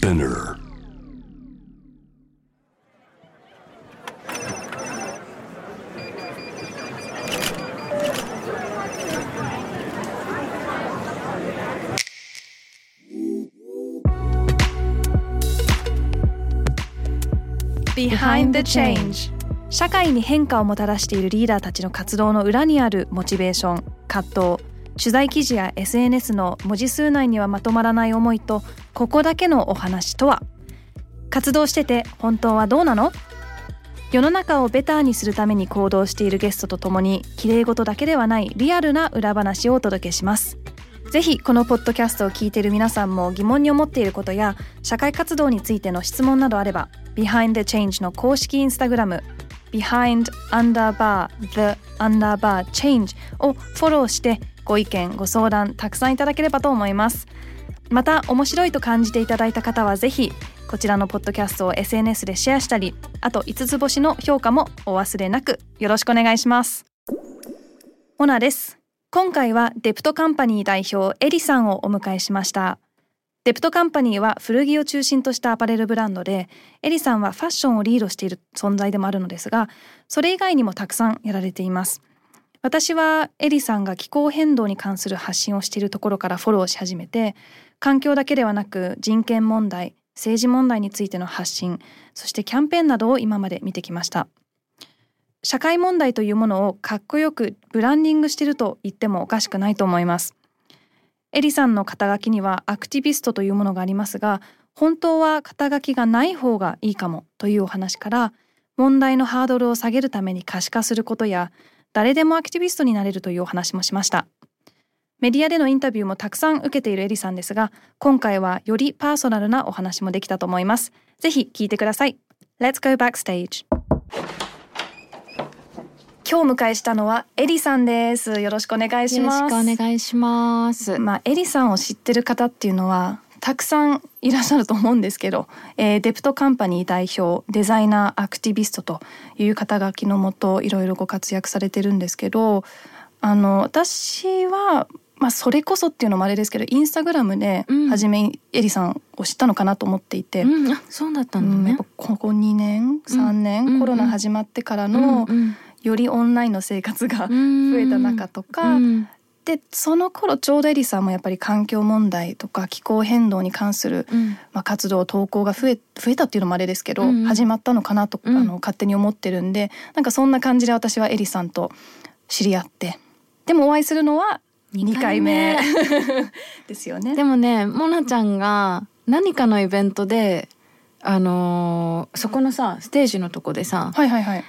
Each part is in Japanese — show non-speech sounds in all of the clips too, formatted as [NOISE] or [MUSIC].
Spinner. 社会に変化をもたらしているリーダーたちの活動の裏にあるモチベーション葛藤取材記事や SNS の文字数内にはまとまらない思いとここだけのお話とは？活動してて本当はどうなの？世の中をベターにするために行動しているゲストとともに綺麗事だけではないリアルな裏話をお届けします。ぜひこのポッドキャストを聞いている皆さんも疑問に思っていることや社会活動についての質問などあれば Behind the Change の公式インスタグラム behind underbar the underbar change をフォローしてご意見ご相談たくさんいただければと思います。また面白いと感じていただいた方はぜひこちらのポッドキャストを SNS でシェアしたりあと5つ星の評価もお忘れなくよろしくお願いします。モナです。今回はデプトカンパニー代表エリさんをお迎えしました。デプトカンパニーは古着を中心としたアパレルブランドでエリさんはファッションをリードしている存在でもあるのですがそれ以外にもたくさんやられています。私はエリさんが気候変動に関する発信をしているところからフォローし始めて環境だけではなく人権問題政治問題についての発信そしてキャンペーンなどを今まで見てきました。社会問題というものをかっこよくブランディングしていると言ってもおかしくないと思います。エリさんの肩書きにはアクティビストというものがありますが本当は肩書きがない方がいいかもというお話から問題のハードルを下げるために可視化することや誰でもアクティビストになれるというお話もしました。メディアでのインタビューもたくさん受けているエリさんですが今回はよりパーソナルなお話もできたと思います。ぜひ聞いてください。Let's go backstage 今日迎えしたのはエリさんです。よろしくお願いします。よろしくお願いします。まあエリさんを知ってる方っていうのはたくさんいらっしゃると思うんですけど、えーデプトカンパニー代表デザイナーアクティビストという肩書きのもといろいろご活躍されてるんですけどあの私はまあそれこそっていうのもあれですけどインスタグラムでうん。初めエリさんを知ったのかなと思っていて、うん、あそうだったんだね。うん。ここ2年3年、うん。コロナ始まってからの、うん。うん。よりオンラインの生活がうん。増えた中とか、うんでその頃ちょうどエリさんもやっぱり環境問題とか気候変動に関する、うんまあ、活動投稿が増え増えたっていうのもあれですけど、うんうん始まったのかなと、うんあの勝手に思ってるんでなんかそんな感じで私はエリさんと知り合ってでもお会いするのは2回目 [LAUGHS] ですよね。でもね、モナちゃんが何かのイベントで、あのーそこのさステージのとこでさはいはいはい。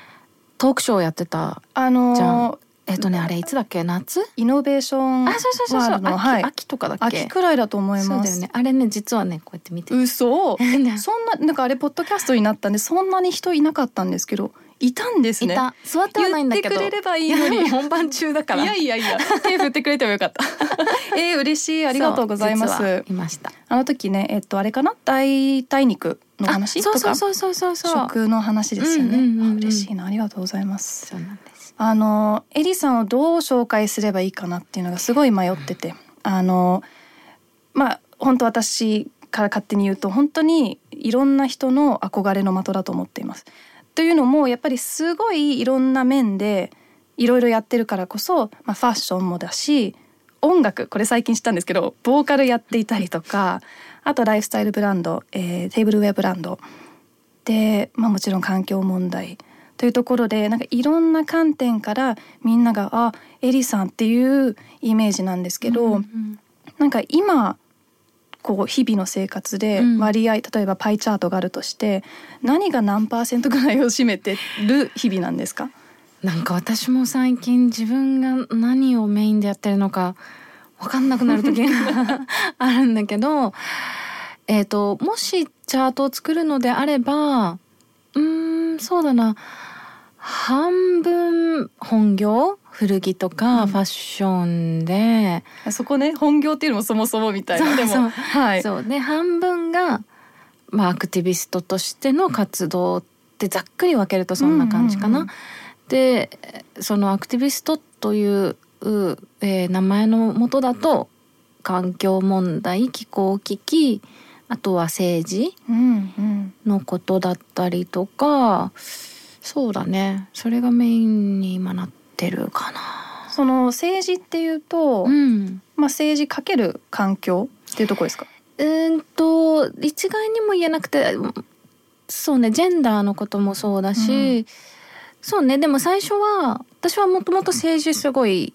トークショーやってた。あのーんえっとねあれいつだっけ？夏？イノベーションワあそうそうそうそう。秋,、はい秋とかだっけ？秋くらいだと思いそうます。だよね。あれね実はねこうやって見て。嘘そんねななんかあれポッドキャストになったんでそんなに人いなかったんですけどいたんですね。いた座ってはないんだけど。言ってくれればいい [LAUGHS] 本番中だから。いやいやいや手振ってくれてもよかった。[LAUGHS] えー、嬉しいありがとうございます。いました。あの時ねえっとあれかな？代替肉の話あそうとかそうそうそうそうそう。食の話ですよね。うんうんうんうんあ嬉しいなありがとうございます。そうなんです。あのエリさんをどう紹介すればいいかなっていうのがすごい迷っててあのまあ本当私から勝手に言うと本当にいろんな人の憧れの的だと思っています。というのもやっぱりすごいいろんな面でいろいろやってるからこそ、まあ、ファッションもだし音楽これ最近知ったんですけどボーカルやっていたりとかあとライフスタイルブランド、えーテーブルウェアブランドで、まあ、もちろん環境問題というところでなんかいろんな観点からみんながあエリさんっていうイメージなんですけど、うんうんなんか今こう日々の生活でうん。割合、例えばパイチャートがあるとして何が何パーセントぐらいを占めてる日々なんですか？なんか私も最近自分が何をメインでやってるのか分かんなくなる時が [LAUGHS] あるんだけど、えっともしチャートを作るのであればうーんそうだな半分本業古着とかうん。ファッションで、そこね本業っていうのもそもそもみたいな。でもはい。そう。で半分が、まあ、アクティビストとしての活動ってざっくり分けるとそんな感じかな。うんうんうん。でそのアクティビストという、えー名前のもとだと環境問題気候危機あとは政治うんうん。のことだったりとかそうだね。それがメインに今なってるかな。その政治っていうと、うん。まあ政治かける環境っていうところですか？うーんと一概にも言えなくてそうねジェンダーのこともそうだし、そうねでも最初は私はもともと政治すごい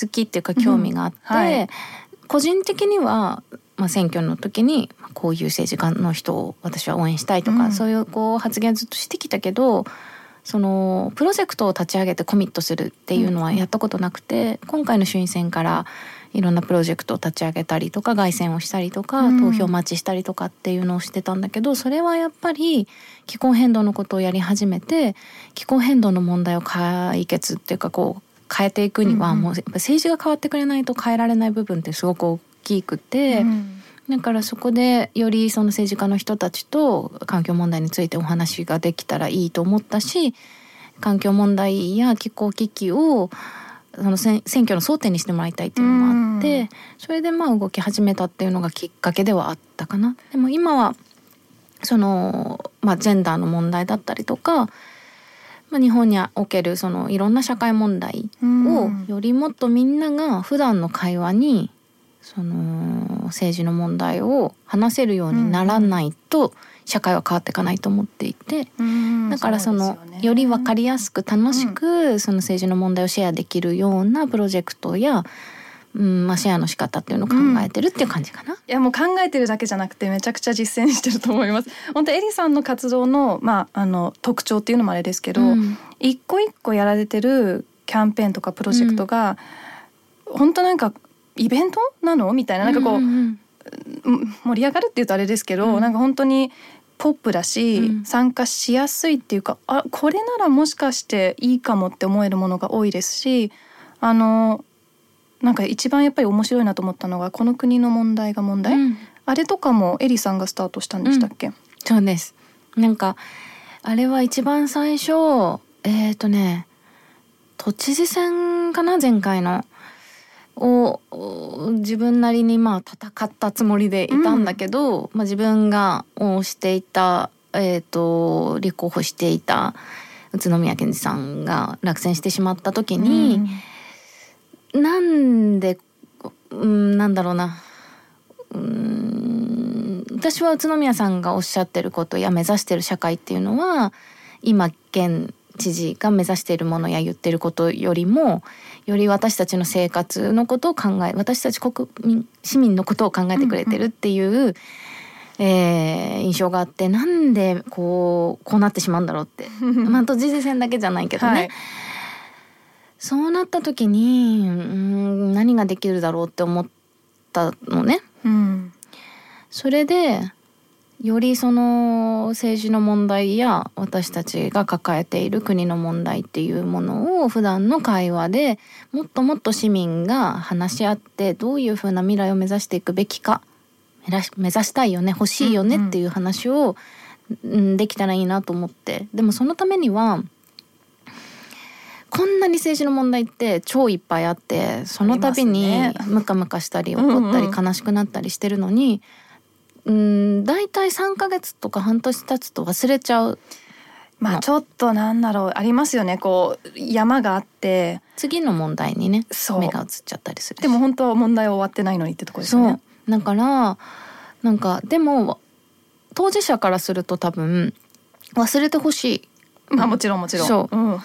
好きっていうか興味があって、うん。はい。個人的には、まあ、選挙の時にまあこういう政治家の人を私は応援したいとか、うん。そういうこう発言ずっとしてきたけどそのプロジェクトを立ち上げてコミットするっていうのはやったことなくて、今回の衆院選からいろんなプロジェクトを立ち上げたりとか凱旋をしたりとか、うん。投票待ちしたりとかっていうのをしてたんだけどそれはやっぱり気候変動のことをやり始めて気候変動の問題を解決っていうかこう変えていくにはうんうん。もうやっぱ政治が変わってくれないと変えられない部分ってすごく大きくて。うんだからそこでよりその政治家の人たちと環境問題についてお話ができたらいいと思ったし環境問題や気候危機をその選選挙の争点にしてもらいたいっていうのもあって、うんそれでまあ動き始めたっていうのがきっかけではあったかな。でも今はその、まあ、ジェンダーの問題だったりとか、まあ、日本におけるそのいろんな社会問題をよりもっとみんなが普段の会話にその政治の問題を話せるようにならないと社会は変わっていかないと思っていてうんだからそのね。より分かりやすく楽しくその政治の問題をシェアできるようなプロジェクトや、うんまあ、シェアの仕方っていうのを考えてるっていう感じかな。いやもう考えてるだけじゃなくてめちゃくちゃ実践してると思います。[LAUGHS] 本当エリさんの活動のまああの特徴っていうのもあれですけど、うん。一個一個やられてるキャンペーンとかプロジェクトが、本当なんかイベントなの？みたいな。なんかこう、うんうんうん。盛り上がるっていうとあれですけど、うん。なんか本当にポップだし、うん。参加しやすいっていうかあこれならもしかしていいかもって思えるものが多いですしあのなんか一番やっぱり面白いなと思ったのがこの国の問題が問題、うん。あれとかもエリさんがスタートしたんでしたっけ、そうです。なんかあれは一番最初えっ、とね都知事選かな？前回のをお自分なりにまあ戦ったつもりでいたんだけど、まあ、自分が推していた、えー、と立候補していた宇都宮健治さんが落選してしまった時に、なんでうんなんだろうな。うん私は宇都宮さんがおっしゃってることや目指してる社会っていうのは今現知事が目指しているものや言ってることよりもより私たちの生活のことを考え私たち国民市民のことを考えてくれてるっていう、えー印象があってなんでこうこうなってしまうんだろうって。[LAUGHS] まあ都知事選だけじゃないけどね、はい。そうなった時にうん何ができるだろうって思ったのね。うん。それでよりその政治の問題や私たちが抱えている国の問題っていうものを普段の会話でもっともっと市民が話し合ってどういうふうな未来を目指していくべきか目指したいよね欲しいよねっていう話を、うんできたらいいなと思って。でもそのためにはこんなに政治の問題って超いっぱいあってその度にムカムカしたり怒ったり悲しくなったりしてるのにうん大体3ヶ月とか半年経つと忘れちゃう。まあちょっとなんだろうありますよね。こう山があって。次の問題にね目が移っちゃったりするし。でも本当は問題は終わってないのにってところですよそう。ね。だからなんかでも当事者からすると多分忘れてほしい。まあもちろんもちろん。そう。うん。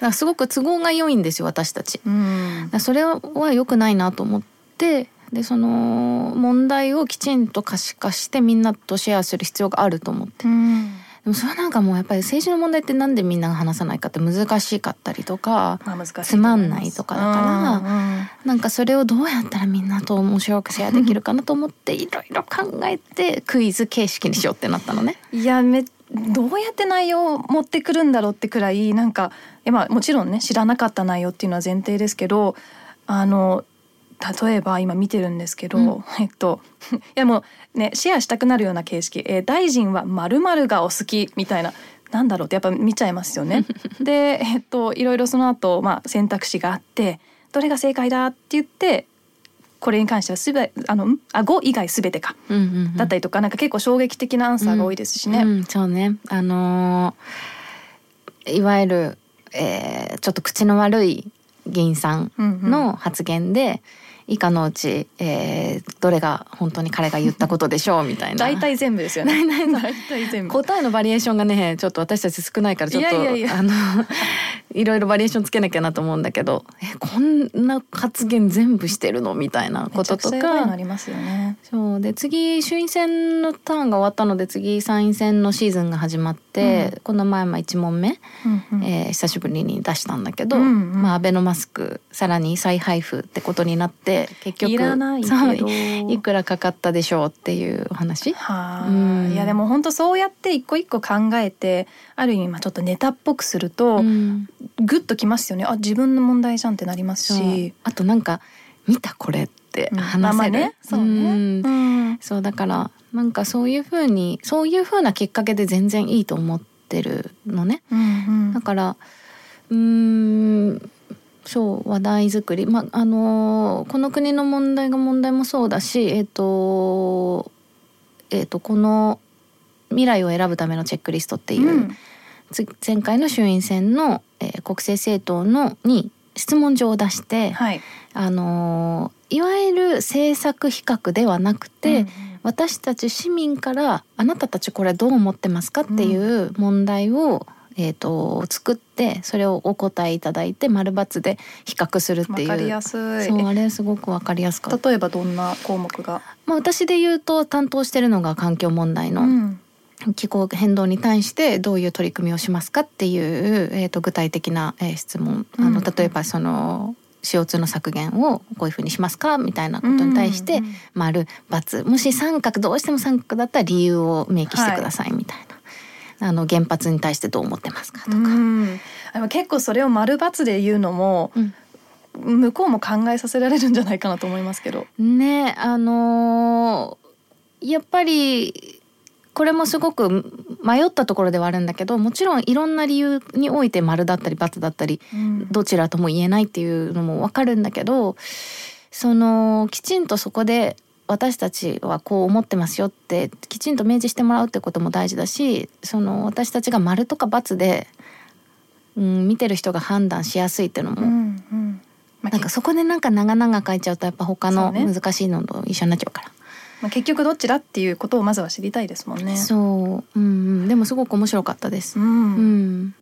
だすごく都合が良いんですよ私たち。うん。それは良くないなと思ってでその問題をきちんと可視化してみんなとシェアする必要があると思ってうんでもそれはなんかもうやっぱり政治の問題ってなんでみんなが話さないかって難しかったりとかまあつまんないとかだからら。なんかそれをどうやったらみんなと面白くシェアできるかなと思って [LAUGHS] いろいろ考えてクイズ形式にしようってなったのね。いやめどうやって内容を持ってくるんだろうってくらいなんかまあもちろんね知らなかった内容っていうのは前提ですけどあの例えば今見てるんですけど、うんえっと [LAUGHS] いやもうねシェアしたくなるような形式「えー大臣はまるがお好き」みたいな。なんだろうってやっぱ見ちゃいますよね。[LAUGHS] で、えっと、いろいろその後、まあ選択肢があってどれが正解だって言ってこれに関してはすべあのんあ5以外すべてか、うんうんうんだったりとかなんか結構衝撃的なアンサーが多いですしね。うん、そうねあのーいわゆる、えーちょっと口の悪い議員さんうんうんの発言で、以下のうち、えーどれが本当に彼が言ったことでしょうみたいな大体全部ですよね。大体全部。答えのバリエーションがねちょっと私たち少ないからちょっとあの [LAUGHS] いろいろバリエーションつけなきゃなと思うんだけどえこんな発言全部してるのみたいなこととめちゃくちゃやばいのあか。りますよね。そうで次衆院選のターンが終わったので次参院選のシーズンが始まって、この前まあ1問目、うんうんえー久しぶりに出したんだけど、うんうんまあ、アベノマスクさらに再配布ってことになって結局いらないいくらかかったでしょうっていうお話。はあ、うん。いやでも本当そうやって一個一個考えてある意味まあちょっとネタっぽくすると、うん。グッときますよね。あ自分の問題じゃんってなりますし。あとなんか見たこれってうん。話せる、ね。そうね、うん。うん。そうだからなんかそういう風にそういう風なきっかけで全然いいと思ってるのね。うん。だからうーんそう話題作り。まああのーこの国の問題が問題もそうだしえっ、とえっ、とこの未来を選ぶためのチェックリストっていう、うん。つ前回の衆院選の、えー国政政党のに質問状を出して、はい。あのーいわゆる政策比較ではなくて、うん私たち市民から「あなたたちこれどう思ってますか?」っていう問題を、えー、と作ってそれをお答えいただいて丸×で比較するっていう。わかりやすい。そうあれすごくわかりやすかった、例えばどんな項目が、まあ、私で言うと担当してるのが環境問題のうん。気候変動に対してどういう取り組みをしますかっていう、えー、と具体的な、えー質問。あのうん。例えばその CO2 の削減をこういうふうにしますかみたいなことに対して、丸×もし三角どうしても三角だったら理由を明記してくださいみたいな、あの原発に対してどう思ってますかとか、うん。でも結構それを丸×で言うのもうん。向こうも考えさせられるんじゃないかなと思いますけど。ねあのーやっぱりこれもすごく迷ったところではあるんだけどもちろんいろんな理由において丸だったり×だったりうん。どちらとも言えないっていうのもわかるんだけどそのきちんとそこで私たちはこう思ってますよってきちんと明示してもらうってことも大事だしその私たちが丸とか×で、うん、見てる人が判断しやすいっていうのも、うんうんまあなんかそこでなんか長々書いちゃうとやっぱ他の難しいのと一緒になっちゃうから。まあ、結局どっちだっていうことをまずは知りたいですもんね。そう、うんうん、でもすごく面白かったです。うんうん、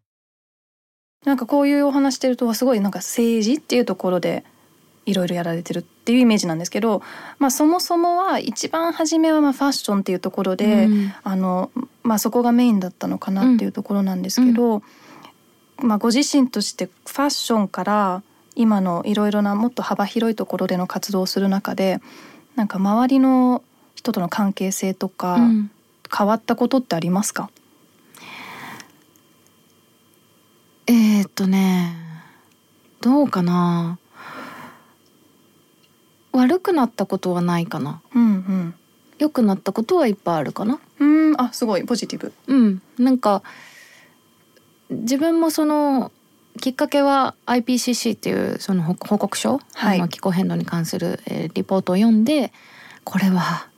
なんかこういうお話してるとすごいなんか政治っていうところでいろいろやられてるっていうイメージなんですけど、まあ、そもそもは一番初めはまあファッションっていうところで、うん。あのまあ、そこがメインだったのかなっていうところなんですけど、まあ、ご自身としてファッションから今のいろいろなもっと幅広いところでの活動をする中でなんか周りの人との関係性とかうん。変わったことってありますか、えー、っとねどうかな悪くなったことはないかな。うん良くなったことはいっぱいあるかな。うん、うんあすごいポジティブ。うん。なんか自分もそのきっかけは IPCC っていうその報報告書、はい。あの気候変動に関する、えーリポートを読んでこれは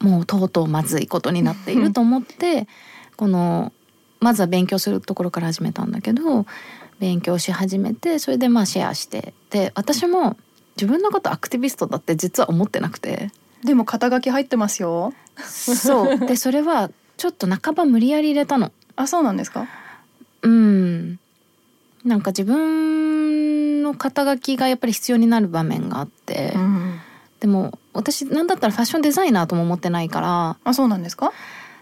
もうとうとうまずいことになっていると思ってこのまずは勉強するところから始めたんだけど勉強し始めてそれでまあシェアしてで私も自分のことアクティビストだって実は思ってなくてでも肩書き入ってますよ。そう [LAUGHS] でそれはちょっと半ば無理やり入れたの。あそうなんですか？うんなんか自分の肩書きがやっぱり必要になる場面があって、うん、でも私なんだったらファッションデザイナーとも思ってないからあそうなんですか？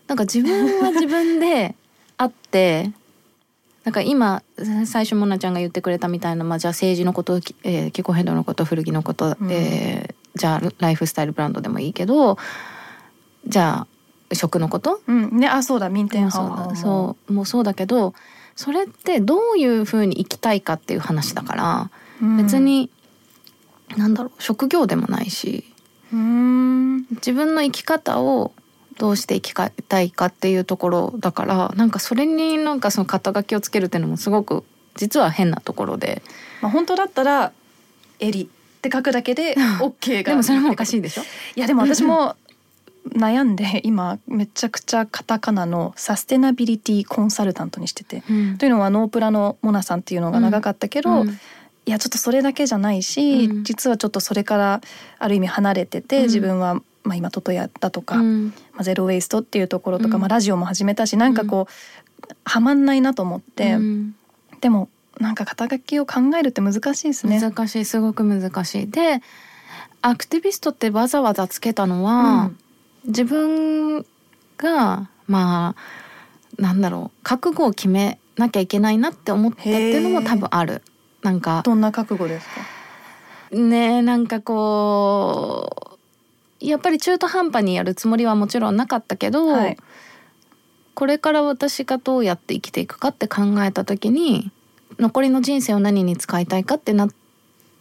なんか自分は自分であってなんか今最初モナちゃんが言ってくれたみたいな、まあ、じゃあ政治のこと、えー気候変動のこと古着のこと、うん。えーじゃあライフスタイルブランドでもいいけどじゃあ食のこと？うん。ねあそうだ。民店そう派だそう。もうそうだけどそれってどういうふうに生きたいかっていう話だから、うん。別になんだろう職業でもないしうん。自分の生き方をどうして生きたいかっていうところだからなんかそれになんかその肩書きをつけるっていうのもすごく実は変なところで。まあ本当だったら襟って書くだけで [LAUGHS] OK がでもそれもおかしいでしょ？いやでも私も悩んで今めちゃくちゃカタカナのサステナビリティコンサルタントにしてて。うん。というのはノープラのモナさんっていうのが長かったけど、うん。いやちょっとそれだけじゃないし、うん。実はちょっとそれからある意味離れてて、うん。自分は、まあ、今トトヤだとか、うん。まあ、ゼロウェイストっていうところとか、うん。まあ、ラジオも始めたしなんかこう、はまんないなと思って、うん。でもなんか肩書きを考えるって難しいですね。難しいすごく難しい。でアクティビストってわざわざつけたのは、自分がまあなんだろう覚悟を決めなきゃいけないなって思ったっていうのも多分ある。なんかどんな覚悟ですか？ねえなんかこうやっぱり中途半端にやるつもりはもちろんなかったけど、はい。これから私がどうやって生きていくかって考えた時に残りの人生を何に使いたいかってなっ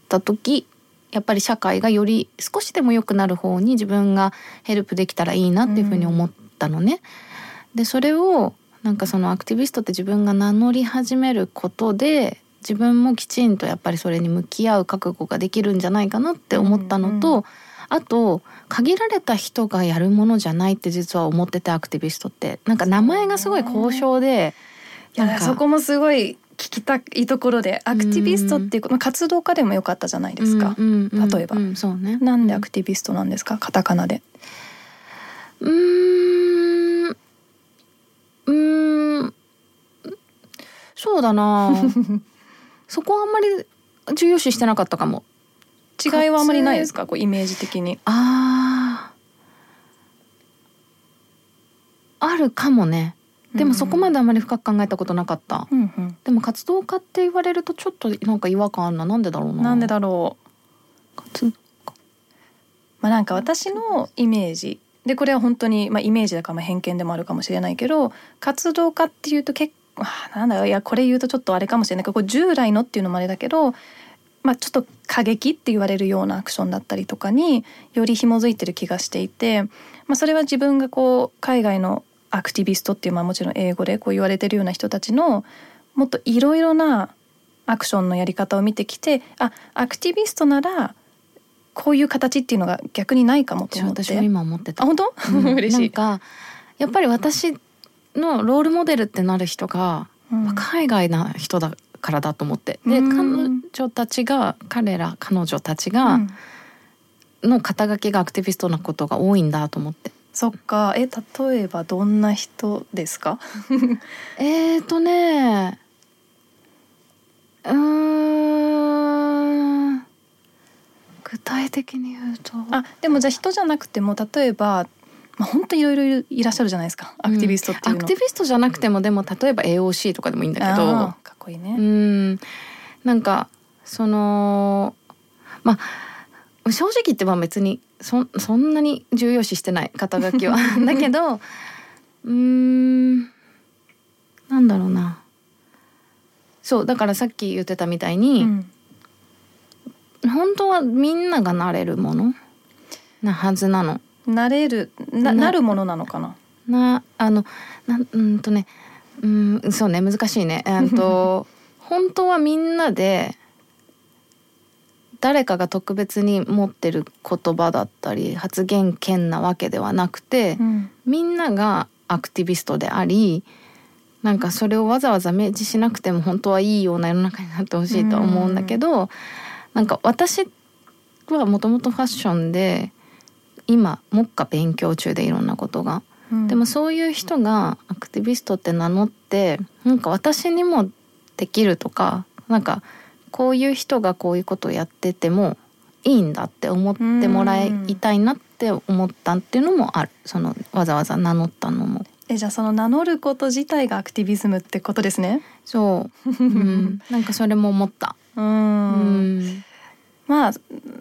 た時やっぱり社会がより少しでも良くなる方に自分がヘルプできたらいいなっていうふうに思ったのね。でそれをなんかそのアクティビストって自分が名乗り始めることで自分もきちんとやっぱりそれに向き合う覚悟ができるんじゃないかなって思ったのと、うんうあと限られた人がやるものじゃないって実は思っててアクティビストって。なんか名前がすごい高尚で、いやそこもすごい聞きたいところでアクティビストっていうまあ活動家でもよかったじゃないですか。うんうんうん例えば。うんそうね。なんでアクティビストなんですかカタカナで？うーん。うーん。そうだな。[LAUGHS] そこはあんまり重要視してなかったかも違いはあまりないですか？こうイメージ的に。あー。あるかもね。でもそこまであまり深く考えたことなかった、うんうん。でも活動家って言われるとちょっとなんか違和感あんな。なんでだろうな。なんでだろう。活まあなんか私のイメージ。でこれは本当にまあイメージだからまあ偏見でもあるかもしれないけど活動家っていうと結構あなんだろう。いやこれ言うとちょっとあれかもしれない。けどこう従来のっていうのもあれだけど。まあ、ちょっと過激って言われるようなアクションだったりとかにより紐づいてる気がしていて、まあ、それは自分がこう海外のアクティビストっていうまあもちろん英語でこう言われてるような人たちのもっといろいろなアクションのやり方を見てきてあアクティビストならこういう形っていうのが逆にないかもと思って。私も今思ってたあ本当、うん [LAUGHS] 嬉しい。なんかやっぱり私のロールモデルってなる人が、うん海外な人だからだと思って。でうん。彼女たちが彼ら彼女たちうが、ん。の肩書きがアクティビストなことが多いんだと思って。そっか。え例えばどんな人ですか？[LAUGHS] えーとねうーん。具体的に言うと。あでもじゃあ人じゃなくても例えば、まあ、本当いろいろいらっしゃるじゃないですかアクティビストっていうの。アクティビストじゃなくてもでも例えば AOC とかでもいいんだけどかっこいいね。うんなんかそのまあ正直言ってまあ別にそそんなに重要視してない肩書きは [LAUGHS] だけどうーんなんだろうなそうだからさっき言ってたみたいに、うん本当はみんながなれるものなはずなの。なれるなななるものなのかな？なあのなんうんとねうんそうね難しいね。えーと [LAUGHS] 本当はみんなで誰かが特別に持ってる言葉だったり発言権なわけではなくて、うんみんながアクティビストでありなんかそれをわざわざ明示しなくても本当はいいような世の中になってほしいとは思うんだけど、なんか私はもともとファッションで今目下勉強中でいろんなことが。うん。でもそういう人がアクティビストって名乗ってなんか私にもできるとかなんかこういう人がこういうことをやっててもいいんだって思ってもらいたいなって思ったっていうのもある。そのわざわざ名乗ったのも。えじゃあその名乗ること自体がアクティビズムってことですね。そう、うん、なんかそれも思った。ううんんまあ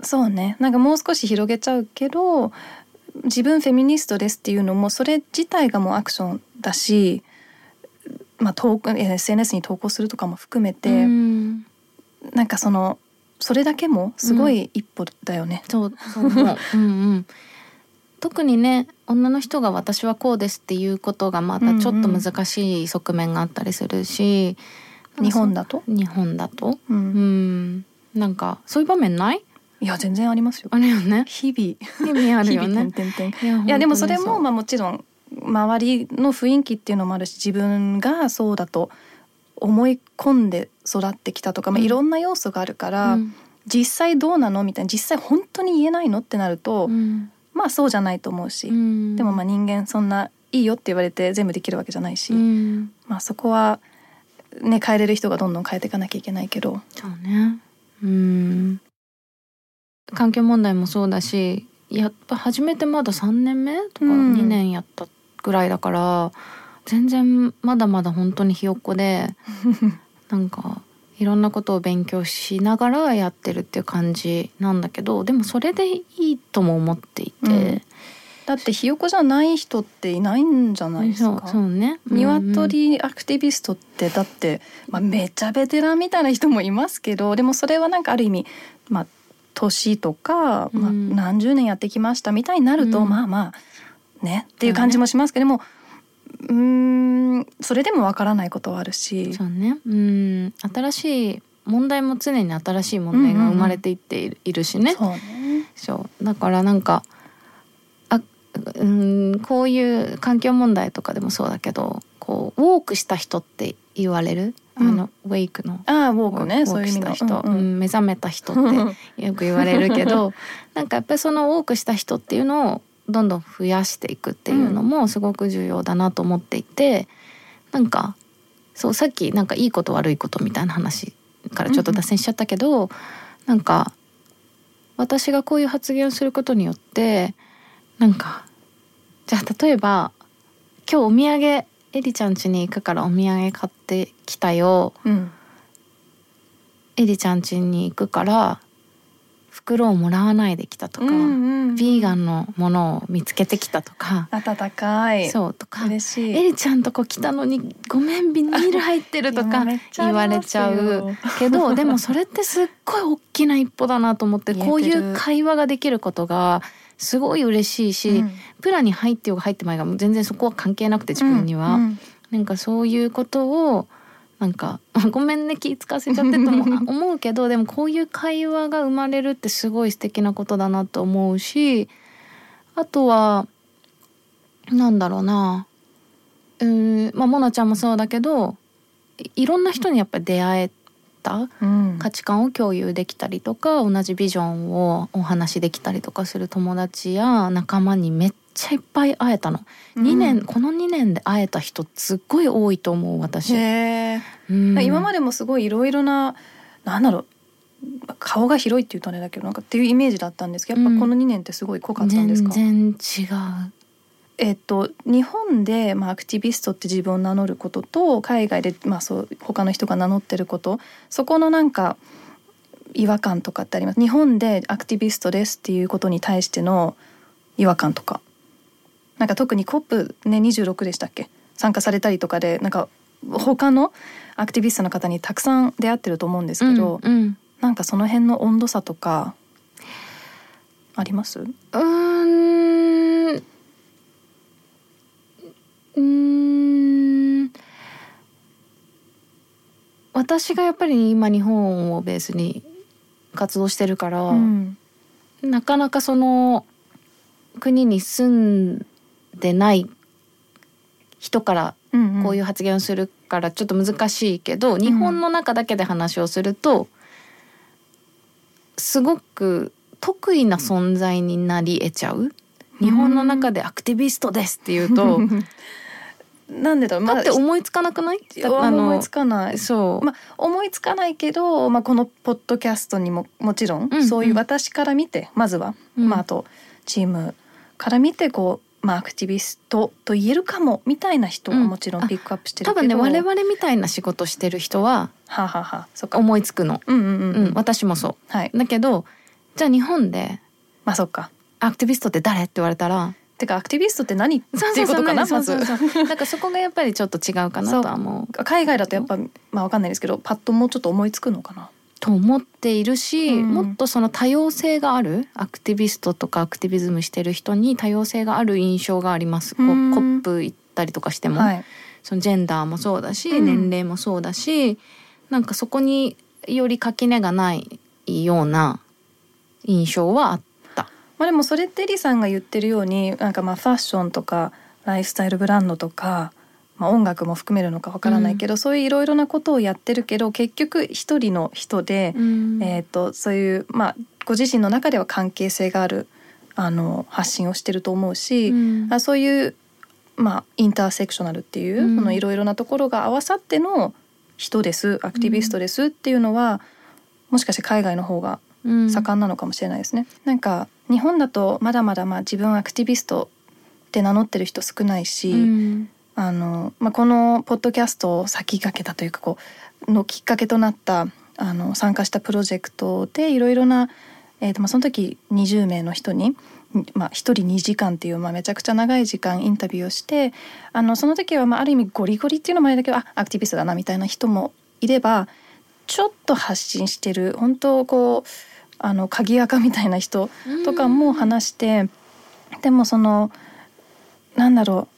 そうね。なんかもう少し広げちゃうけど自分フェミニストですっていうのもそれ自体がもうアクションだし、まあ、SNS に投稿するとかも含めて、うん。なんかそのそれだけもすごい一歩だよね。そうそう思う。うん、[LAUGHS] うん、特にね女の人が私はこうですっていうことがまたちょっと難しい側面があったりするし、日本だと、日本だと？ううんんなんかそういう場面ない？いや全然ありますよ。あるよね。日々。意味あるよ [LAUGHS] 日々ねいやでもそれもまあもちろん周りの雰囲気っていうのもあるし自分がそうだと思い込んで育ってきたとか、まあ、うん。いろんな要素があるかうら、ん。実際どうなの？みたいな実際本当に言えないの？ってなると、うん。まあそうじゃないと思うし、うん。でもまあ人間そんないいよって言われて全部できるわけじゃないし、うん。まあそこはね変えれる人がどんどん変えていかなきゃいけないけど。そうねうん。環境問題もそうだしやっぱ初めてまだ3年目とかうん。2年やったぐらいだから、全然まだまだ本当にひよっこで [LAUGHS] なんかいろんなことを勉強しながらやってるっていう感じなんだけどでもそれでいいとも思っていて、だってひよこじゃない人っていないんじゃないですそうか。そうね。鶏アクティビストってだって、まあ、めちゃベテランみたいな人もいますけどでもそれはなんかある意味まあ年とか、まあ、うん。何十年やってきましたみたいになると、うん。まあまあねっていう感じもしますけどでもうーんそれでもわからないことはあるし。そうね。うん。新しい問題も常に新しい問題が生まれていっている,、いるしね。そうね。そう。だからなんかあうんこういう環境問題とかでもそうだけどこうウォークした人って言われる、うん。あのウェイクの。ああウォークね。ウォークした人、うんうん。うん目覚めた人って [LAUGHS] よく言われるけど [LAUGHS] なんかやっぱりそのウォークした人っていうのをどんどん増やしていくっていうのもすごく重要だなと思っていて、なんかそうさっきなんかいいこと悪いことみたいな話からちょっと脱線しちゃったけど、なんか私がこういう発言をすることによってなんかじゃあ例えば今日お土産エリちゃん家に行くからお土産買ってきたよ。うん。エリちゃん家に行くから袋をもらわないできたとか、うんうんビーガンのものを見つけてきたとか、温かい。そうとか。嬉しい。エリちゃんとこ来たのにごめんビニール入ってるとか言われちゃう。けどでもそれってすっごい大きな一歩だなと思って [LAUGHS] こういう会話ができることがすごい嬉しいし、うん。プラに入ってようが入ってまいがもう全然そこは関係なくて自分には、うんうんなんかそういうことをなんか [LAUGHS] ごめんね気使わせちゃってとも [LAUGHS] 思うけどでもこういう会話が生まれるってすごい素敵なことだなと思うしあとはなんだろうな。うーんまあモナちゃんもそうだけどいいろんな人にやっぱり出会えたうん価値観を共有できたりとか同じビジョンをお話しできたりとかする友達や仲間にめっちゃいっぱい会えたの。2年この2年で会えた人すっごい多いと思う私。へうんえ今までもすごいいろいろななんだろう顔が広いっていうとあれだけどなんかっていうイメージだったんですけどやっぱこの2年ってすごい濃かったんですか、全然違う。えっと、日本で、まあ、アクティビストって自分を名乗ることと海外で、まあ、そう他の人が名乗ってること。そこのなんか違和感とかってあります？日本でアクティビストですっていうことに対しての違和感とか。なんか特に COP ね26でしたっけ？参加されたりとかでなんか他のアクティビストの方にたくさん出会ってると思うんですけど、うんうん。なんかその辺の温度差とかあります？うーんうーん。私がやっぱり今日本をベースに活動してるから、うん。なかなかその国に住んでない人からうんん。こういう発言をするからちょっと難しいけど、日本の中だけで話をするとすごく得意な存在になり得ちゃう。日本の中でアクティビストですって言うと、[LAUGHS] なんでだろう、まあ、だって思いつかなくない？思いつかない。そう、まあ、思いつかないけど、まあ、このポッドキャストにももちろん、うんそういう私から見てまずは、うんまあ、あとチームから見てこう、まあ、アクティビストと言えるかもみたいな人はうんもちろんピックアップしてるけど、多分ね我々みたいな仕事してる人ははあ、はあはあ、そっか、思いつくの。うんうんうん、うん、私もそはい、う。だけどじゃあ日本でまあそっか。アクティビストって誰？って言われたらてかアクティビストって何？っていうことかなまず。[LAUGHS] なんかそこがやっぱりちょっと違うかなとは思う。海外だとやっぱまあわかんないですけどパッともうちょっと思いつくのかな？と思っているし、うん。もっとその多様性がある？アクティビストとかアクティビズムしてる人に多様性がある印象があります。こううん。コップ行ったりとかしても、はい。そのジェンダーもそうだし、うん。年齢もそうだしなんかそこにより垣根がないような印象はあった。まあでもそれってリさんが言ってるようになんかまあファッションとかライフスタイルブランドとか、まあ、音楽も含めるのかわからないけど、そういういろいろなことをやってるけど結局一人の人で、うん。えー、とそういうまあご自身の中では関係性があるあの発信をしてると思うし、うん。あそういう、まあ、インターセクショナルっていう、いろいろなところが合わさっての人ですアクティビストですっていうのは、もしかして海外の方がうん。盛んなのかもしれないですね。なんか日本だとまだまだまあ自分はアクティビストって名乗ってる人少ないし、うん。あのまあ、このポッドキャストを先駆けたというかこうのきっかけとなったあの参加したプロジェクトでいろいろな、えーとまあ、その時20名の人に、まあ、1人2時間っていう、まあ、めちゃくちゃ長い時間インタビューをしてあのその時はまあある意味ゴリゴリっていうのもあれだけどあアクティビストだなみたいな人もいればちょっと発信してる本当こうあの鍵垢みたいな人とかも話して、でもそのなんだろ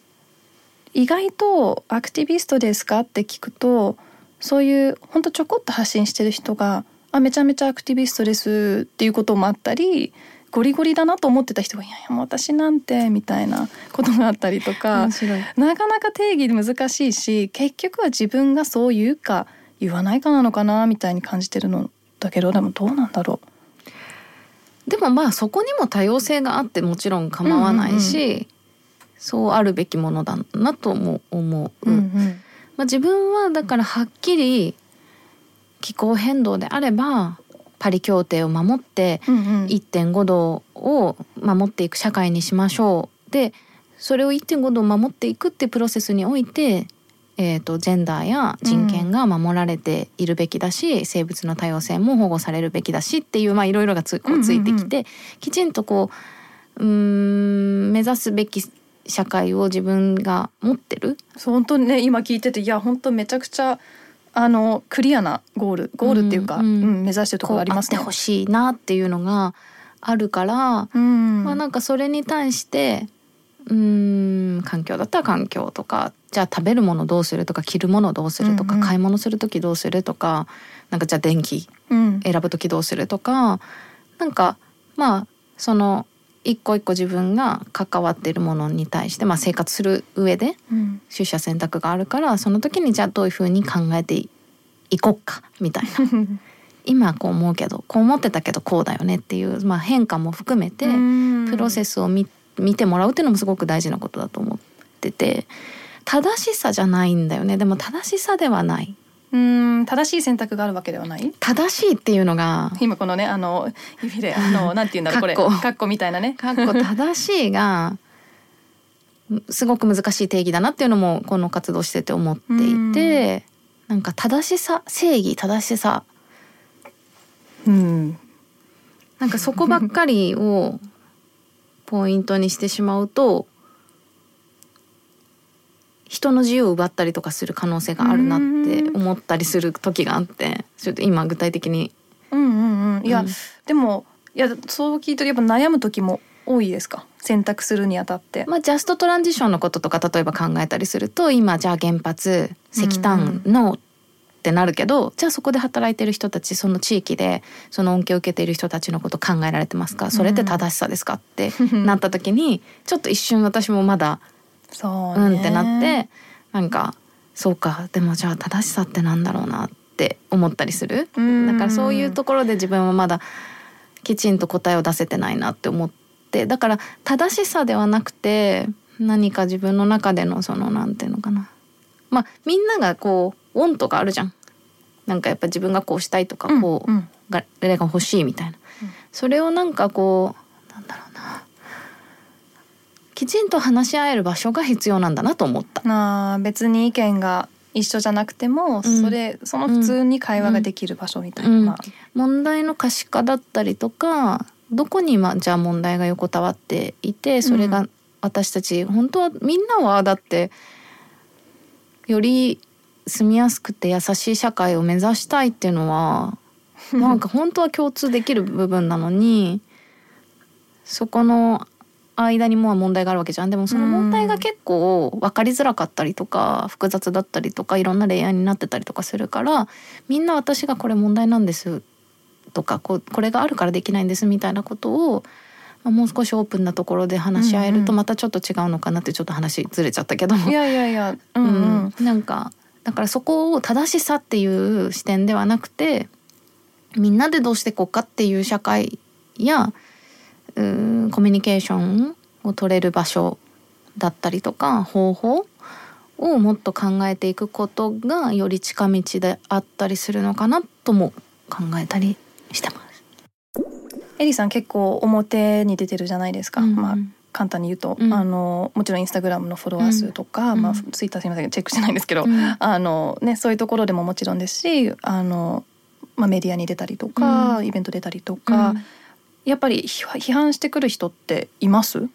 う意外とアクティビストですかって聞くとそういうほんとちょこっと発信してる人が「あめちゃめちゃアクティビストです」っていうこともあったりゴリゴリだなと思ってた人が「いやいやもう私なんて」みたいなことがあったりとか。なかなか定義難しいし結局は自分がそう言うか言わないかなのかなみたいに感じてるのだけどでもどうなんだろでもまあそこにも多様性があってもちろん構わないし、そうあるべきものだなとも思う。う。うんまあ、自分はだからはっきり気候変動であればパリ協定を守ってうんうん1.5度を守っていく社会にしましょうでそれを1.5度を守っていくってプロセスにおいて、えー、とジェンダーや人権が守られているべきだし、生物の多様性も保護されるべきだしっていうまあいろいろがつこうついてきて、きちんとこううーん目指すべき社会を自分が持ってる。そう本当にね今聞いてていや本当めちゃくちゃあのクリアなゴールゴールっていうか、ううん。ん目指してるところありますね。ってほしいなっていうのがあるから、うん。まあなんかそれに対してうーん環境だったら環境とかじゃあ食べるものどうするとか着るものどうするとか、うんうん。買い物する時どうするとかなんかじゃあ電気うん。選ぶ時どうするとかなんかまあその一個一個自分が関わっているものに対して、まあ、生活する上でうん。取捨選択があるからその時にじゃあどういうふうに考えていいこうかみたいな。[LAUGHS] 今こう思うけどこう思ってたけどこうだよねっていう、まあ、変化も含めて、プロセススを見見てもらうっていうのもすごく大事なことだと思ってて正しさじゃないんだよね。でも正しさではない。うん正しい選択があるわけではない？正しいっていうのが今このねあの指であのなんて言うんだろうこれカッコカッコみたいなね。かっこ正しいがすごく難しい定義だなっていうのもこの活動してて思っていてなんか正しさ正義正しさ。うん。なんかそこばっかりをポイントにしてしまうと人の自由を奪ったりとかする可能性があるなって思ったりする時があってちょっと今具体的に。うんうんうん。いや、うん。でもいやそう聞いてやっぱ悩む時も多いですか？選択するにあたって。まあジャストトランジションのこととか例えば考えたりすると今じゃあ原発石炭のってなるけど、じゃあそこで働いてる人たちその地域でその恩恵を受けている人たちのこと考えられてますか？それって正しさですか？って [LAUGHS] なった時にちょっと一瞬私もまだそうね。うんってなってなんかそうかでもじゃあ正しさってなんだろうなって思ったりする？うん。だからそういうところで自分はまだきちんと答えを出せてないなって思ってだから正しさではなくて何か自分の中でのそのなんていうのかな。まあみんながこうオンとかあるじゃん。なんかやっぱ自分がこうしたいとかうんこう、うん。が誰が欲しいみたいな、それをなんかこうなんだろうな。きちんと話し合える場所が必要なんだなと思った。あー別に意見が一緒じゃなくても、うん。それその普通に会話ができる場所みたいな、うん。まあ。問題の可視化だったりとかどこに今じゃあ問題が横たわっていてそれがうん私たち、本当はみんなはだってより住みやすくて優しい社会を目指したいっていうのは [LAUGHS] なんか本当は共通できる部分なのにそこの間にもう問題があるわけじゃん。でもその問題が結構分かりづらかったりとか複雑だったりとかいろんなレイヤーになってたりとかするからみんな私がこれ問題なんですっとかこうこれがあるからできないんですみたいなことを、まあ、もう少しオープンなところで話し合えるとまたちょっと違うのかなってちょっと話ずれちゃったけど、いやいやいや、うんうん。うん。なんかだからそこを正しさっていう視点ではなくてみんなでどうしていこうかっていう社会やうーんコミュニケーションを取れる場所だったりとか方法をもっと考えていくことがより近道であったりするのかなとも考えたりしてます。エリさん結構表に出てるじゃないですか、うんまあ簡単に言うと、うん。あのもちろんインスタグラムのフォロワー数とか、うん。まあツイッターすみませんチェックしてないんですけど、うん。あのねそういうところでももちろんですしあの、まあ、メディアに出たりとか、うん。イベント出たりとか、やっぱり批批判してくる人っています？うん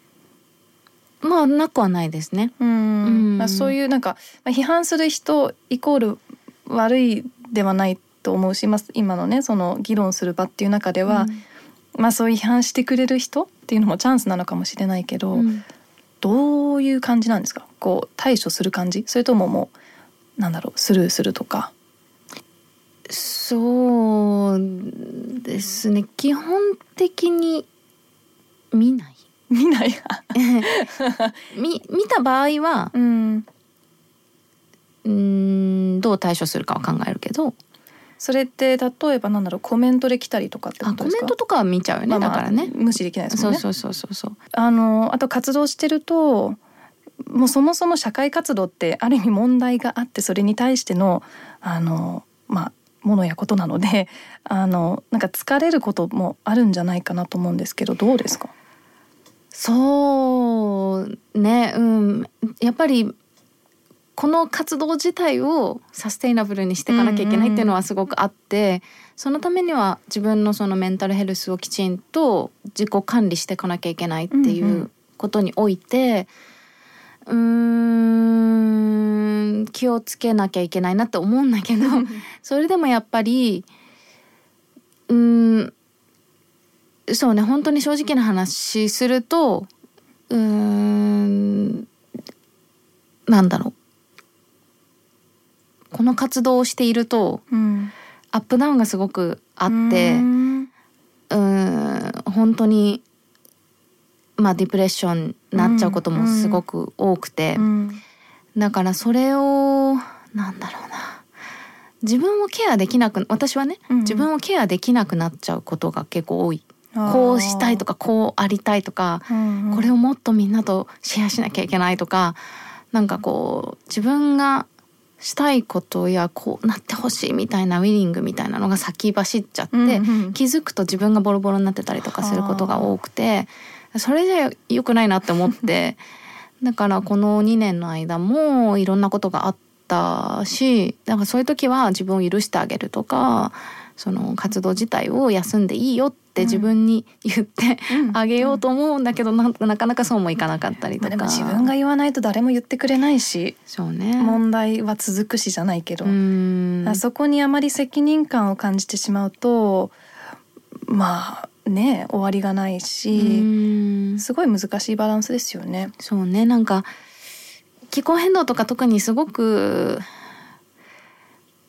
まあなくはないですね。うん。うん。まあそういうなんか、まあ、批判する人イコール悪いではないと思うし、まあ、今のねその議論する場っていう中では、まあそういう批判してくれる人っていうのもチャンスなのかもしれないけど、うん。どういう感じなんですか？こう対処する感じ？それとももうなんだろうスルーするとか。そうですね。基本的に見ない。見ない。[LAUGHS] み見た場合はうん。うーんどう対処するかは考えるけどそれって例えばなんだろうコメントで来たりとかってこあコメとですか？ントとかは見ちゃうよね、まあまあだからね。無視できないですもんねそうそうそうそうそう。あのあと活動してるともうそもそも社会活動ってある意味問題があってそれに対してのあのまあものやことなので [LAUGHS] あのなんか疲れることもあるんじゃないかなと思うんですけどどうですか？そうねうんやっぱりこの活動自体をサステイナブルにしていかなきゃいけないっていうのはすごくあって、そのためには自分のそのメンタルヘルスをきちんと自己管理していかなきゃいけないっていうことにおいてうーん気をつけなきゃいけないなって思うんだけどそれでもやっぱりうーんそうね本当に正直な話するとうーんなんだろうこの活動をしているとうんアップダウンがすごくあってううん本当にまあディプレッションになっちゃうこともすごく多くて、うんだからそれをなんだろうな自分をケアできなく私はね、うん。自分をケアできなくなっちゃうことが結構多い。こうしたいとかこうありたいとか、うんうん。これをもっとみんなとシェアしなきゃいけないとかなんかこう自分がしたいことやこうなってほしいみたいなウィリングみたいなのが先走っちゃって、うんうん気づくと自分がボロボロになってたりとかすることが多くてそれじゃ良くないなって思って [LAUGHS] だからこの2年の間もいろんなことがあったしだからそういう時は自分を許してあげるとかその活動自体を休んでいいよって自分に言ってうん。あげようと思うんだけどななかなかそうもいかなかったりとか。まあでも自分が言わないと誰も言ってくれないしそうね。問題は続くしじゃないけど、うん。あそこにあまり責任感を感じてしまうとまあね終わりがないし、うん。すごい難しいバランスですよね。そうね。なんか気候変動とか特にすごく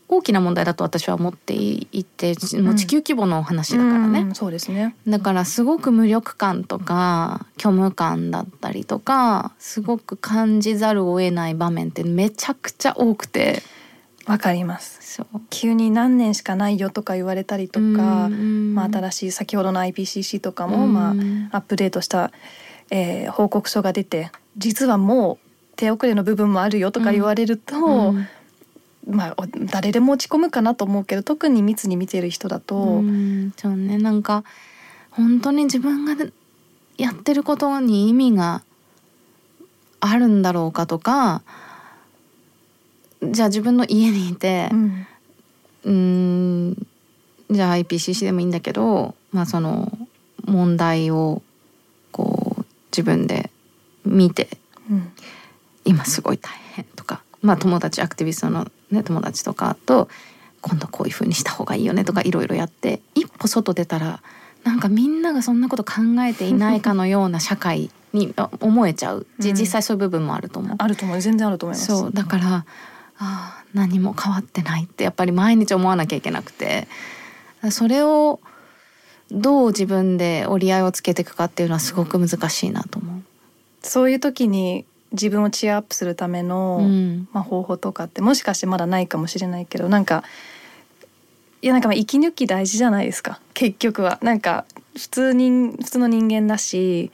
大きな問題だと私は思っていてもう地球規模の話だからね、うんそうですね。だからすごく無力感とか虚無感だったりとかすごく感じざるを得ない場面ってめちゃくちゃ多くて。わかります。そう。急に何年しかないよとか言われたりとか、うん。まあ新しい先ほどの IPCC とかも、うん。まあアップデートした、えー報告書が出て実はもう手遅れの部分もあるよとか言われると、うんまあお誰でも落ち込むかなと思うけど特に密に見てる人だと、うんそうね。なんか本当に自分がやってることに意味があるんだろうかとかじゃあ自分の家にいてうんじゃあ IPCC でもいいんだけどまあその問題をこう自分で見てうん。今すごい大変とか、まあ、友達アクティビストの、ね、友達とかと今度こういう風にした方がいいよねとかいろいろやって一歩外出たらなんかみんながそんなこと考えていないかのような社会にあ思えちゃう、じうん実際そういう部分もあると思う。あると思う全然あると思います。そうだからああ何も変わってないってやっぱり毎日思わなきゃいけなくてそれをどう自分で折り合いをつけていくかっていうのはすごく難しいなと思う。そういう時に自分をチアアップするための、うん。まあ、方法とかってもしかしてまだないかもしれないけどなんかいやなんかまあ息抜き大事じゃないですか。結局は。なんか普通人普通の人間だし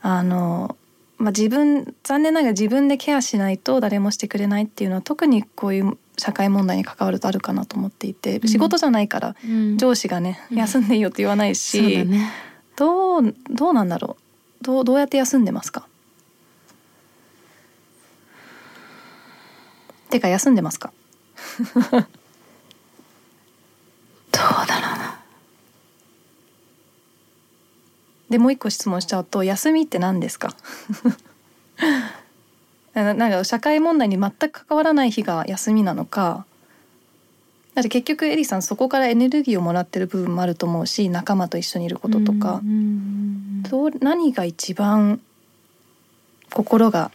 あの、まあ、自分残念ながら自分でケアしないと誰もしてくれないっていうのは特にこういう社会問題に関わるとあるかなと思っていて、うん。仕事じゃないからうん。上司がね、うん。休んでいいよって言わないし、ね。どうどうなんだろう。どうどうやって休んでますか？てか休んでますか？[LAUGHS] どうだろうな。でもう一個質問しちゃうと休みって何ですか？[LAUGHS] ななんか社会問題に全く関わらない日が休みなのかだって結局エリさんそこからエネルギーをもらってる部分もあると思うし仲間と一緒にいることとかどう何が一番心が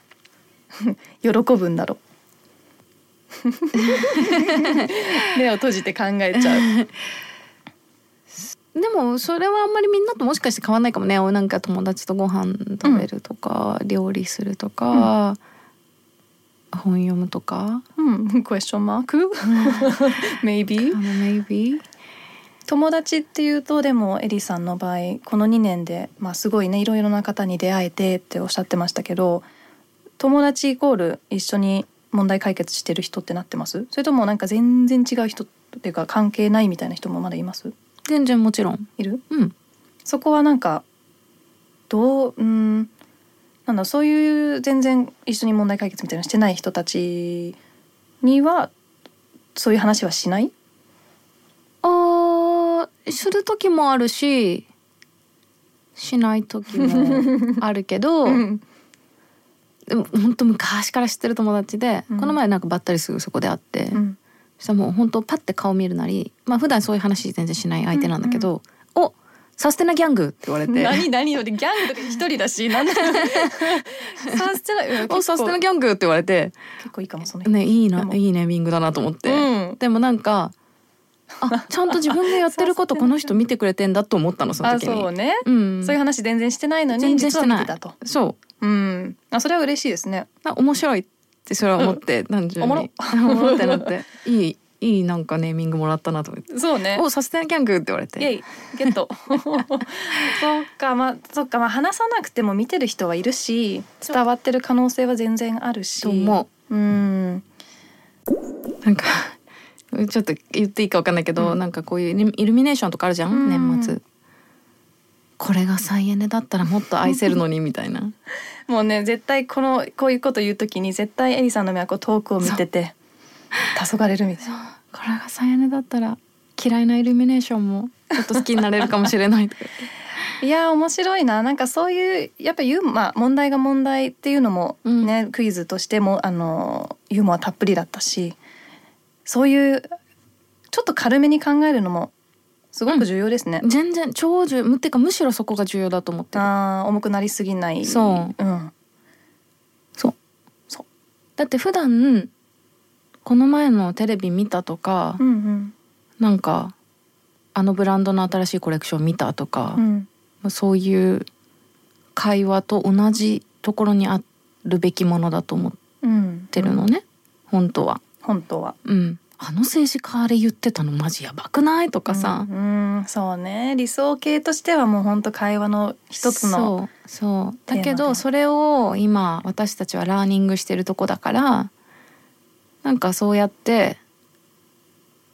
[LAUGHS] 喜ぶんだろう？[LAUGHS] 目を閉じて考えちゃう。[LAUGHS] でもそれはあんまりみんなともしかして変わんないかもね。なんか友達とご飯食べるとか、料理するとか、本読むとか。うん、クエスチョンマーク maybe maybe 友達っていうとでもエリさんの場合この2年で、まあ、すごいねいろいろな方に出会えてっておっしゃってましたけど友達イコール一緒に問題解決してる人ってなってます？それともなんか全然違う人っていうか関係ないみたいな人もまだいます？全然もちろん。いる？うん。そこはなんかどううんなんだそういう全然一緒に問題解決みたいなのしてない人たちにはそういう話はしない？あーする時もあるししない時もあるけど、[LAUGHS] うんでも本当昔から知ってる友達で、うん。この前なんかばったりすぐそこで会って、うん。そしたらもう本当パッて顔見るなりまあ普段そういう話全然しない相手なんだけど「おサステナギャング」って言われて。何何よりギャングとか一人だしなんだ [LAUGHS] サステナうん「おサステナギャング」って言われて。結構いいかもその人ねいいでも。ないいネーミングだなと思って、うん。でもなんかあちゃんと自分がやってることこの人見てくれてんだと思ったのそのあ時に。そうね、うん、そういう話全然してないのに全然してない。見てたと。そううん。あそれは嬉しいですね。あ面白いってそれは思って、単純に。おもろおもろ。[LAUGHS] ってなって。[LAUGHS] いいいいなんかネーミングもらったなと思って。そうね「おサステナギャング」って言われて。イエイ。ゲット。そうかまあそっかまあ話さなくても見てる人はいるし伝わってる可能性は全然あるし。と思う。ん。なんか [LAUGHS] ちょっと言っていいかわかんないけど、うん。なんかこういうイルイルミネーションとかあるじゃん、うん。年末。これが再エネだったらもっと愛せるのにみたいなもうね絶対このこういうこと言うときに絶対エリさんの目はこう遠くを見てて黄昏れるみたいなこれが再エネだったら嫌いなイルミネーションもちょっと好きになれるかもしれないいやー面白いななんかそういうやっぱユーモア問題が問題っていうのもね、クイズとしてもあのユーモアたっぷりだったしそういうちょっと軽めに考えるのもすごく重要ですね。全然超重要っていうかむしろそこが重要だと思ってるあー重くなりすぎない。そううん。そうそうだって普段この前のテレビ見たとか、うんうんなんかあのブランドの新しいコレクション見たとかう、んそういう会話と同じところにあるべきものだと思っうん。てるのね、本当は。本当は。うん、あの政治家あれ言ってたのマジやばくない？とかさ、うん、うんそうね。理想形としてはもう本当会話の一つのそうそう。だけどそれを今私たちはラーニングしてるとこだからなんかそうやって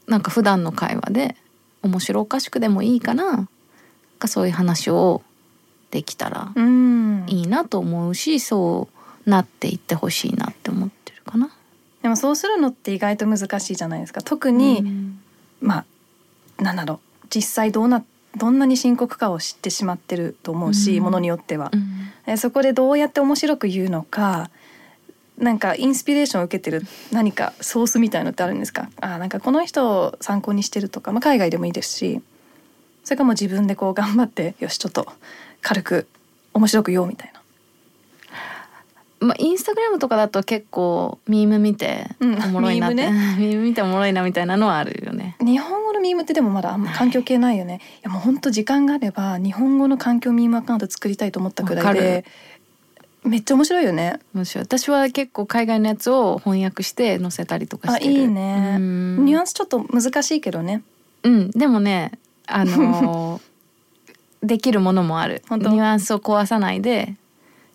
なんか普段の会話で面白おかしくでもいいからなんかそういう話をできたらうん。いいなと思うしそうなっていってほしいなって思ってるかな。でもそうするのって意外と難しいじゃないですか。特に、うん。まあなんだろう。実際どうなどんなに深刻かを知ってしまってると思うし、うん。ものによっては。う、ん。えそこでどうやって面白く言うのかなんかインスピレーションを受けてる何かソースみたいのってあるんですか。あなんかこの人を参考にしてるとか、まあ、海外でもいいですしそれかもう自分でこう頑張ってよしちょっと軽く面白く言おうみたいな。まあ、インスタグラムとかだと結構ミーム見てうん。おもろいなって、ミーム [LAUGHS] ミーム見ておもろいなみたいなのはあるよね。日本語ののミームってでもまだあんま環境系ないよね、い、やもう本当時間があれば日本語の環境ミームアカウント作りたいと思ったくらいでめっちゃ面白いよね。面白い。私は結構海外のやつを翻訳して載せたりとかしてる。あいいね。うん。ニュアンスちょっと難しいけどね。うん。でもねあのー [LAUGHS] できるものもある。本当？ニュアンスを壊さないで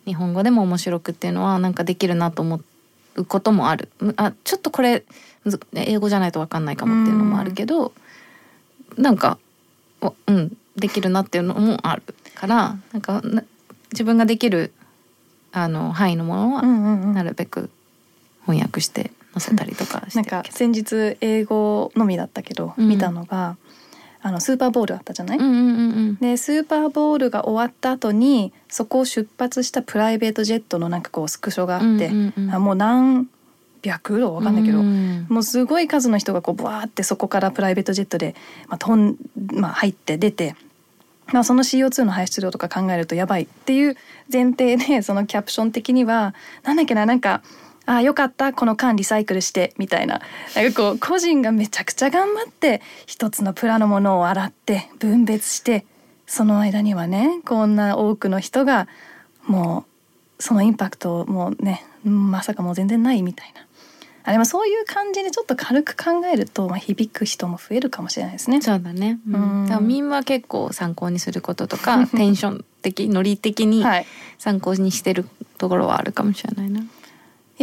日本語でも面白くっていうのはなんかできるなと思うこともある。あちょっとこれ英語じゃないと分かんないかもっていうのもあるけどなんかうんできるなっていうのもあるからなんか自分ができるあの範囲のものはなるべく翻訳して載せたりとかしてなん。か先日英語のみだったけど、見たのがあのスーパーボールあったじゃない、うんうんうんうん。でスーパーボールが終わった後にそこを出発したプライベートジェットのなんかこうスクショがあって、うんうんうん。あもう何百ロわかんないけど、うんもうすごい数の人がこうブワーってそこからプライベートジェットで、まあ飛んまあ、入って出て、まあ、その CO2 の排出量とか考えるとやばいっていう前提でそのキャプション的にはなんだっけななんか「ああよかったこの缶リサイクルして」みたいななんかこう個人がめちゃくちゃ頑張って一つのプラのものを洗って分別してその間にはねこんな多くの人がもうそのインパクトもねまさかもう全然ないみたいな。あでもそういう感じでちょっと軽く考えると、まあ、響く人も増えるかもしれないですね。そうだね。ううんん。だからミームは結構参考にすることとか、[LAUGHS] テンション的、ノリ的にはい、参考にしてるところはあるかもしれないな。い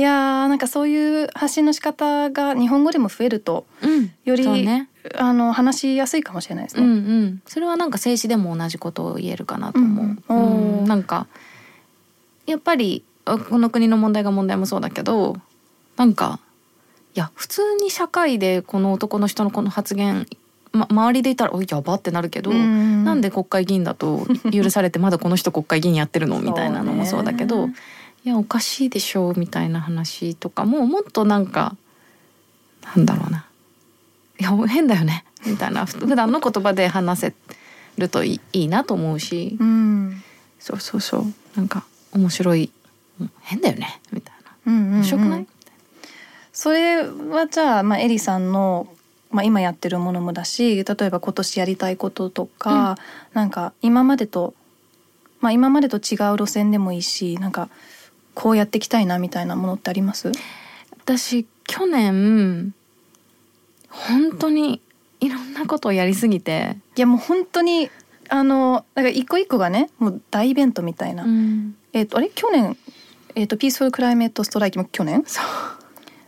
やーなんかそういう発信の仕方が日本語でも増えるとうん。より、ね。あの話しやすいかもしれないですうんうね。ん。それはなんか静止でも同じことを言えるかなと思う。うんうんなんかやっぱりあこの国の問題が問題もそうだけど、なんかいや普通に社会でこの男の人のこの発言、ま、周りでいたら「おいやば」ってなるけど。うんなんで国会議員だと許されてまだこの人国会議員やってるの？みたいなのもそうだけど、ねいやおかしいでしょみたいな話とかももっとなんかなんだろうな。いや変だよね。[LAUGHS] みたいな。ふ普段の言葉で話せるといいなと思うし、うん。そうそうそう。なんか面白い。うん変だよね。みたいな。うんうんうん。面白くない、それはじゃあ、まあ、エリさんの、まあ、今やってるものもだし例えば今年やりたいこととか、なんか今までと、まあ、今までと違う路線でもいいしなんかこうやっていきたいなみたいなものってあります？私去年本当にいろんなことをやりすぎて、いやもう本当にあのだから一個一個がねもう大イベントみたいな、うん。えっ、とあれ？去年？えっ、とピースフルクライメットストライキも去年？そう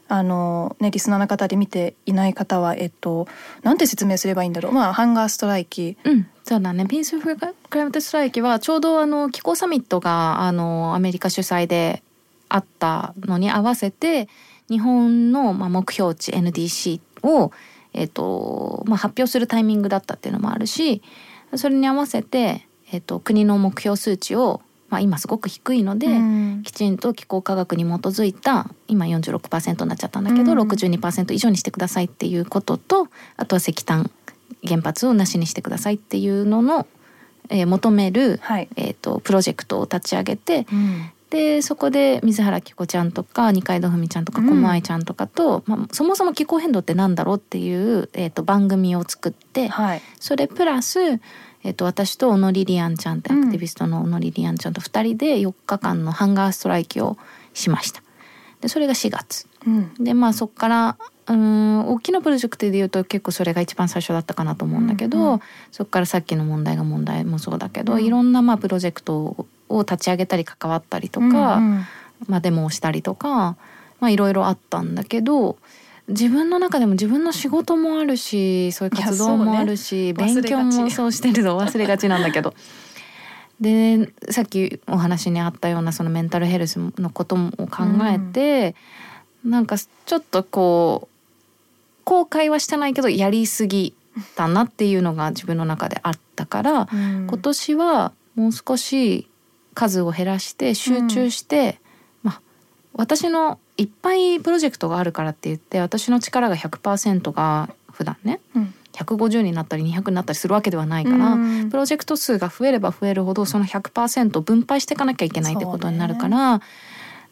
あのねリスナーの方で見ていない方はえっ、となんて説明すればいいんだろうまあハンガーストライキうん、そうだね。ピースフルクライメットストライキはちょうどあの気候サミットがあのアメリカ主催であったのに合わせて日本のまあ目標値 NDC をえっ、とまあ発表するタイミングだったっていうのもあるし、それに合わせてえっ、と国の目標数値をまあ今すごく低いので。うん。きちんと気候科学に基づいた今46%になっちゃったんだけど、うん。62%以上にしてくださいっていうこととあとは石炭原発をなしにしてくださいっていうのの、えー求める、はい、えー、とプロジェクトを立ち上げてうん。でそこで水原希子ちゃんとか二階堂ふみちゃんとかうん。小室愛ちゃんとかと、まあ、そもそも気候変動ってなんだろうっていう、えー、と番組を作ってはい。それプラス、えっと私と小野リリアンちゃんってアクティビストの小野リリアンちゃんと2人で4日間のハンガーストライキをしました。でそれが4月。うん。でまあそこからうーん大きなプロジェクトでいうと結構それが一番最初だったかなと思うんだけど、うんうんそこからさっきの問題が問題もそうだけど、うん。いろんなまあプロジェクトを立ち上げたり関わったりとか、うんうん。まあ、デモをしたりとかまあいろいろあったんだけど自分の中でも自分の仕事もあるしそういう活動もあるし、ね。勉強もそうしてるの忘れがちなんだけど。でさっきお話にあったようなそのメンタルヘルスのことも考えて、なんかちょっとこう後悔はしてないけどやりすぎたなっていうのが自分の中であったから、うん。今年はもう少し数を減らして集中して、まあ私のいっぱいプロジェクトがあるからって言って私の力が100%が普段ねうん。150になったり200になったりするわけではないから、うん。プロジェクト数が増えれば増えるほどその100%を分配していかなきゃいけないってことになるから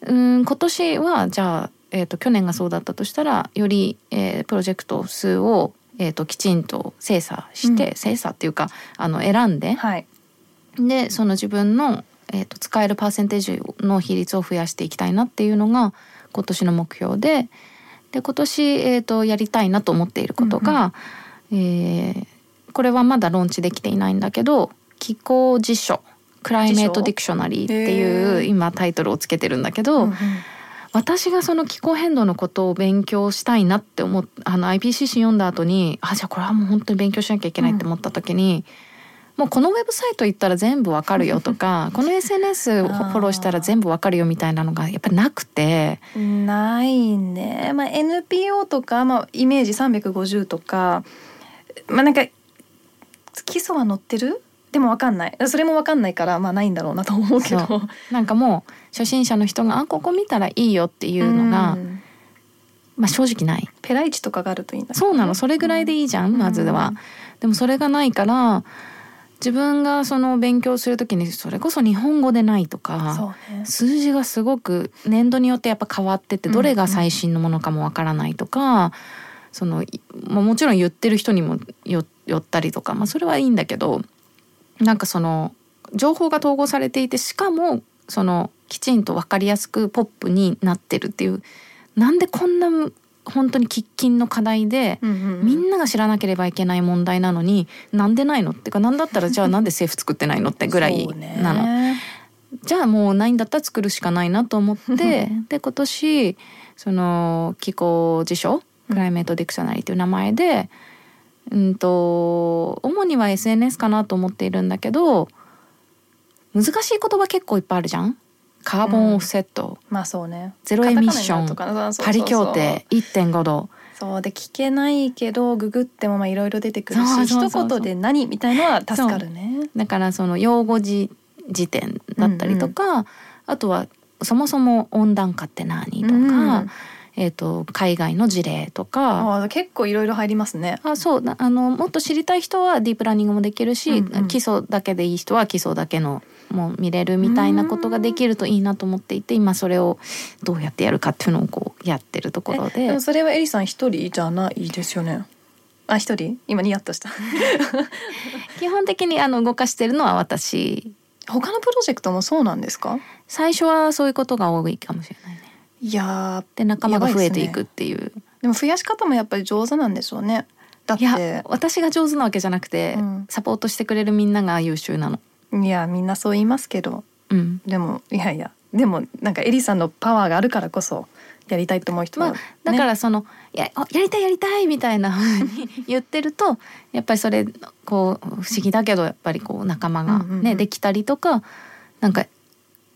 う,、ん今年はじゃあ、えー、と去年がそうだったとしたらより、えープロジェクト数を、えー、ときちんと精査して、うん。精査っていうかあの選んで、はい。でその自分の、えー、と使えるパーセンテージの比率を増やしていきたいなっていうのが今年の目標でで今年、えー、とやりたいなと思っていることが、えーこれはまだローンチできていないんだけど気候辞書 Climate Dictionary っていうー。今タイトルをつけてるんだけど、うんうん。私がその気候変動のことを勉強したいなって思っあの IPCC 読んだ後にあじゃあこれはもう本当に勉強しなきゃいけないって思った時に、もうこのウェブサイト行ったら全部わかるよとかこの SNS [LAUGHS] をフォローしたら全部わかるよみたいなのがやっぱりなくて。ないね、まあ、NPO とか、まあ、イメージ350とかまあなんか基礎は載ってる？でもわかんない。それもわかんないからまあないんだろうなと思うけど。そなんかもう初心者の人が「あここ見たらいいよ」っていうのが、ん。まあ、正直ない。ペライチとかがあるといいんだ。そうなの。それぐらいでいいじゃん、まずは。でもそれがないから自分がその勉強する時にそれこそ日本語でないとそかうね。数字がすごく年度によってやっぱ変わっててどれが最新のものかもわからないとか、そのいまあもちろん言ってる人にもよ寄ったりとか、まあ、それはいいんだけどなんかその情報が統合されていてしかもそのきちんと分かりやすくポップになってるっていうなんでこんな本当に喫緊の課題で、みんなが知らなければいけない問題なのになんでないのっていうかなんだったらじゃあなんで政府作ってないのってぐらいなの。じゃあもうないんだったら作るしかないなと思ってで今年その気候辞書 Climate Dictionary という名前で、うんと主には SNS かなと思っているんだけど難しい言葉結構いっぱいあるじゃんカーボンオフセット、まあそうね。ゼロエミッション。パリ協定。1.5度。そうで聞けないけどググってもまあいろいろ出てくるし一言で何みたいのは助かるね。だからその用語辞典だったりとか、あとはそもそも温暖化って何とか、うんえー、と海外の事例とか。あ結構いろいろ入りますね。あそう。なあのもっと知りたい人はディープラーニングもできるし、うんうん。基礎だけでいい人は基礎だけのもう見れるみたいなことができるといいなと思っていて今それをどうやってやるかっていうのをこうやってるところでえでもそれはエリさん一人じゃないですよね。あ一人？今ニヤッとした。[LAUGHS] 基本的にあの動かしてるのは私他のプロジェクトもそうなんですか？最初はそういうことが多いかもしれないね。いやで仲間が増えていくっていう。ーでも増やし方もやっぱり上手なんでしょうね。だって私が上手なわけじゃなくて、うんサポートしてくれるみんなが優秀なの。いやみんなそう言いますけどうん、でもいやいやでもなんかエリさんのパワーがあるからこそやりたいと思う人は、まあだからその、やあやりたいやりたいみたいな [LAUGHS] 風に言ってるとやっぱりそれこう不思議だけどやっぱりこう仲間がね、うんできたりとかなんか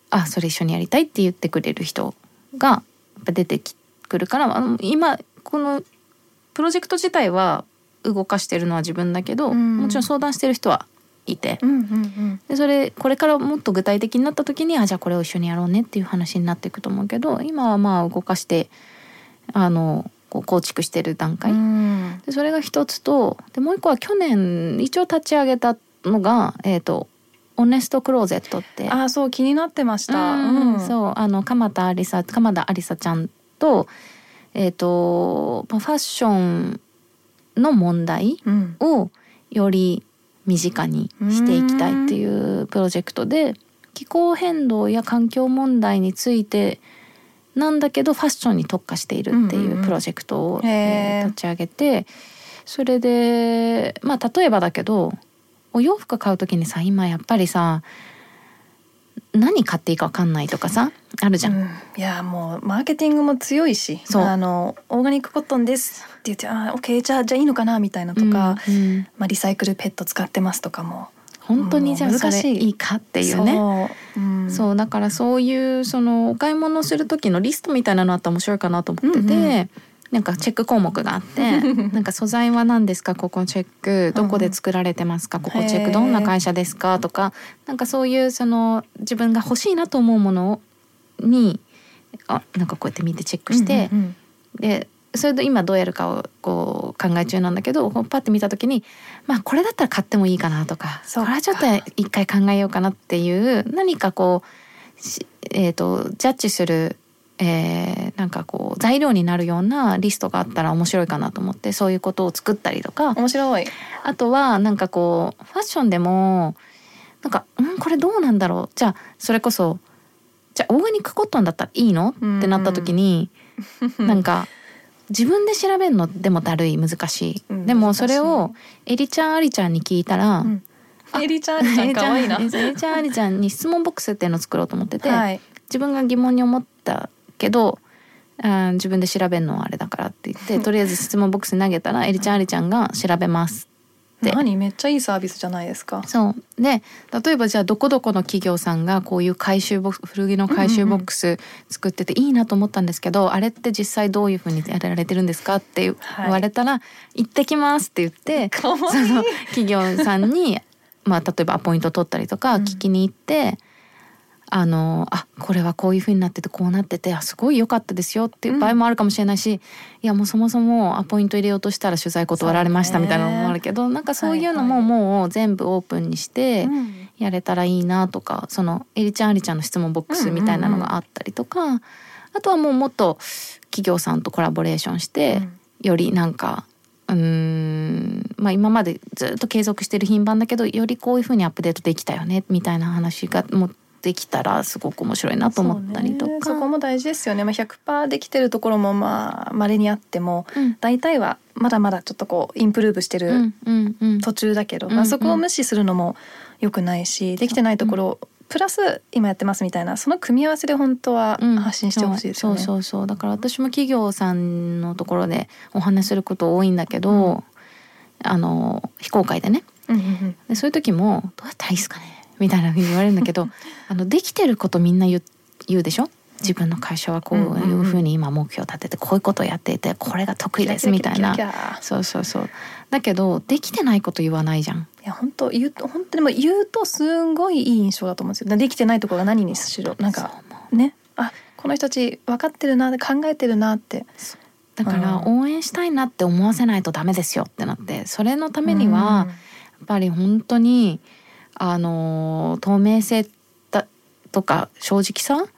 あそれ一緒にやりたいって言ってくれる人がやっぱ出てくるからあの今このプロジェクト自体は動かしてるのは自分だけど、うん。もちろん相談してる人はいて。うんうんうん。でそれこれからもっと具体的になった時にあじゃあこれを一緒にやろうねっていう話になっていくと思うけど今はまあ動かしてあのこう構築してる段階、うん。でそれが一つとでもう一個は去年一応立ち上げたのがえっ、とオネストクローゼットって。あそう気になってました。うん。うん。そうあの鎌田ありさ鎌田ありさちゃんとえっ、とまあファッションの問題うん。をより身近にしていきたいっていうプロジェクトで気候変動や環境問題についてなんだけどファッションに特化しているっていううんプロジェクトを、えー。立ち上げてそれでまあ例えばだけどお洋服買う時にさ今やっぱりさ何買っていいか分かんないとかさあるじゃん。うん。いやもうマーケティングも強いしそう。あのオーガニックコットンです言ってあオッケーじゃあじゃあいいのかなみたいなとか、うんうん。まあ、リサイクルペット使ってますとかも。本当にじゃあそれいいいかっていうね。そう,、うん、そうだからそういうそのお買い物する時のリストみたいなのあったら面白いかなと思ってて、うんうん。なんかチェック項目があって [LAUGHS] なんか素材は何ですか？ここチェック。どこで作られてますか？ここチェックどんな会社ですか？とかなんかそういうその自分が欲しいなと思うものにあなんかこうやって見てチェックして、うんうん。でそれで今どうやるかをこう考え中なんだけどパッて見た時にまあこれだったら買ってもいいかなとかこれはちょっと一回考えようかなっていう何かこうしえー、とジャッジするえー、なんかこう材料になるようなリストがあったら面白いかなと思ってそういうことを作ったりとか面白いあとはなんかこうファッションでもなんか「んこれどうなんだろう?」じゃあそれこそ「じゃあオーガニックコットンだったらいいの?」ってなった時に、[LAUGHS] なんか自分で調べるのでもだるい難しい、うんでもそれをエリちゃんアリちゃんに聞いたら、うん。エリちゃんちゃん可愛いな。エリちゃんエリちゃんアリちゃんに質問ボックスっていうのを作ろうと思ってて、はい。自分が疑問に思ったけどあー自分で調べるのはあれだからって言って [LAUGHS] とりあえず質問ボックスに投げたらエリちゃんアリちゃんが調べますって。何？めっちゃいいサービスじゃないですか。そう。で例えばじゃあどこどこの企業さんがこういう回収ボックス古着の回収ボックス作ってていいなと思ったんですけど、あれって実際どういうふうにやられてるんですかって言はいわれたら「行ってきます」って言ってその企業さんに、[LAUGHS] まあ、例えばアポイント取ったりとかうん。聞きに行って。あのあこれはこういう風になっててこうなっててあすごい良かったですよっていう場合もあるかもしれないし、いやもうそもそもアポイント入れようとしたら取材断られましたみたいなのもあるけど、なんかそういうのももう全部オープンにしてうん。やれたらいいなとかそのエリちゃんアリちゃんの質問ボックスみたいなのがあったりとか、あとはもうもっと企業さんとコラボレーションして、よりなんかうーんまあ今までずっと継続してる品番だけどよりこういうふうにアップデートできたよねみたいな話がもうできたらすごく面白いなと思ったりとそうね。か。そこも大事ですよね、まあ、100%できてるところもまあ稀にあってもうん。大体はまだまだちょっとこうインプルーブしてるうんうんうん。途中だけど、うんうん。まあ、そこを無視するのも良くないしできてないところをプラス今やってますみたいなその組み合わせで本当はうん。発信してほしいですよね。そうそうそう。そうだから私も企業さんのところでお話しすること多いんだけど、あの非公開でね。うんうんうん。でそういう時も「どうやったらいいですかね?」みたいなふうに言われるんだけど [LAUGHS] あのできてることみんな言う言うでしょ？自分の会社はこういうふうに今目標を立ててこういうことをやっていてこれが得意ですみたいな。そうそうそう。だけどできてないこと言わないじゃん。いや本当言うと本当でも言うとすんごいいい印象だと思うんですよ。できてないところが何にしろなんかね？あこの人たち分かってるな考えてるなって。だからうん。応援したいなって思わせないとダメですよってなってそれのためには、やっぱり本当にあの透明性だとか正直さ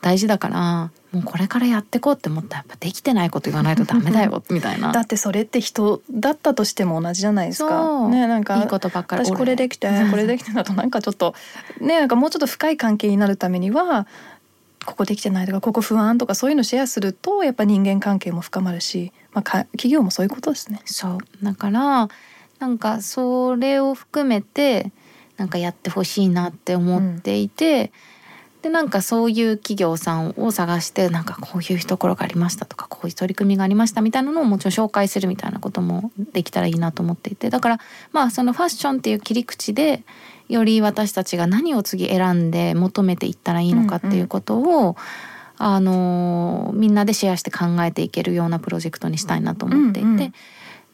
大事だからもうこれからやってこうって思ったらやっぱできてないこと言わないとダメだよ [LAUGHS] みたいなだってそれって人だったとしても同じじゃないですか。ねなんかいいことばっかり私これできてこれできてだとなんかちょっとねなんかもうちょっと深い関係になるためにはここできてないとかここ不安とかそういうのシェアするとやっぱ人間関係も深まるし、まあ、か企業もそういうことですね。そうだからなんかそれを含めてなんかやってほしいなって思っていて、でなんかそういう企業さんを探してなんかこういうところがありましたとかこういう取り組みがありましたみたいなのをもちろん紹介するみたいなこともできたらいいなと思っていてだからまあそのファッションっていう切り口でより私たちが何を次選んで求めていったらいいのかっていうことを、あのみんなでシェアして考えていけるようなプロジェクトにしたいなと思っていて、うんうん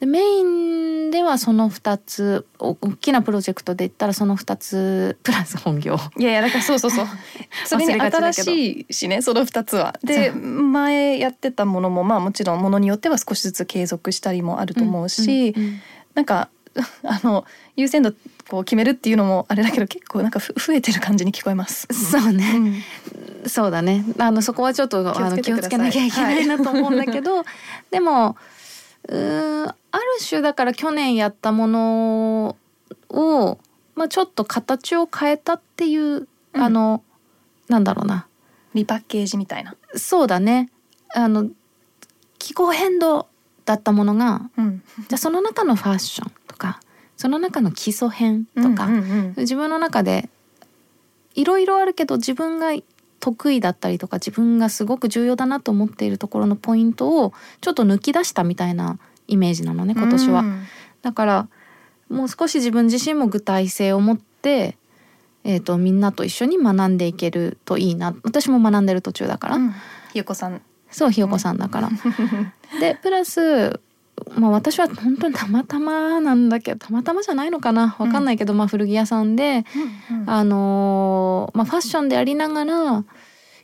でメインではその2つお大きなプロジェクトで言ったらその2つプラス本業。いやいやだからそうそうそう。[LAUGHS] それに新しいしねその2つは。で前やってたものもまあもちろんものによっては少しずつ継続したりもあると思うし、うんうんなんか [LAUGHS] あの優先度こう決めるっていうのもあれだけど結構なんかふ増えてる感じに聞こえます。そうね、うん。そうだね。あのそこはちょっと気をあの気をつつけなきゃいけないなと思うんだけど、でもうーんある種だから去年やったものを、まあ、ちょっと形を変えたっていう、うん。あのなんだろうな。リパッケージみたいな。そうだね。あの気候変動だったものがうん、じゃあその中のファッションとかその中の基礎編とか、自分の中でいろいろあるけど自分が得意だったりとか自分がすごく重要だなと思っているところのポイントをちょっと抜き出したみたいなイメージなのね今年は。うん。だからもう少し自分自身も具体性を持って、えー、とみんなと一緒に学んでいけるといいな。私も学んでる途中だから、うん。ひよこさん。そうひよこさんだから。でプラス、まあ、私は本当にたまたまなんだけどたまたまじゃないのかな？わかんないけど、まあ、古着屋さんで、うん。あのーまあ、ファッションでありながら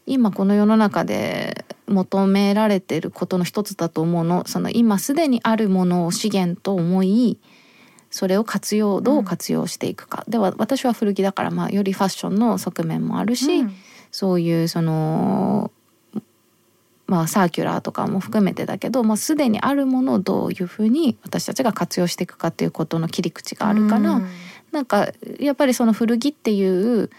今この世の中で求められてることの一つだと思うの。その今すでにあるものを資源と思いそれを活用どう活用していくか、では私は古着だから、まあ、よりファッションの側面もあるし、うん。そういうそのまあ、サーキュラーとかも含めてだけど、まあ、すでにあるものをどういうふうに私たちが活用していくかっていうことの切り口があるから、うん。なんかやっぱりその古着っていう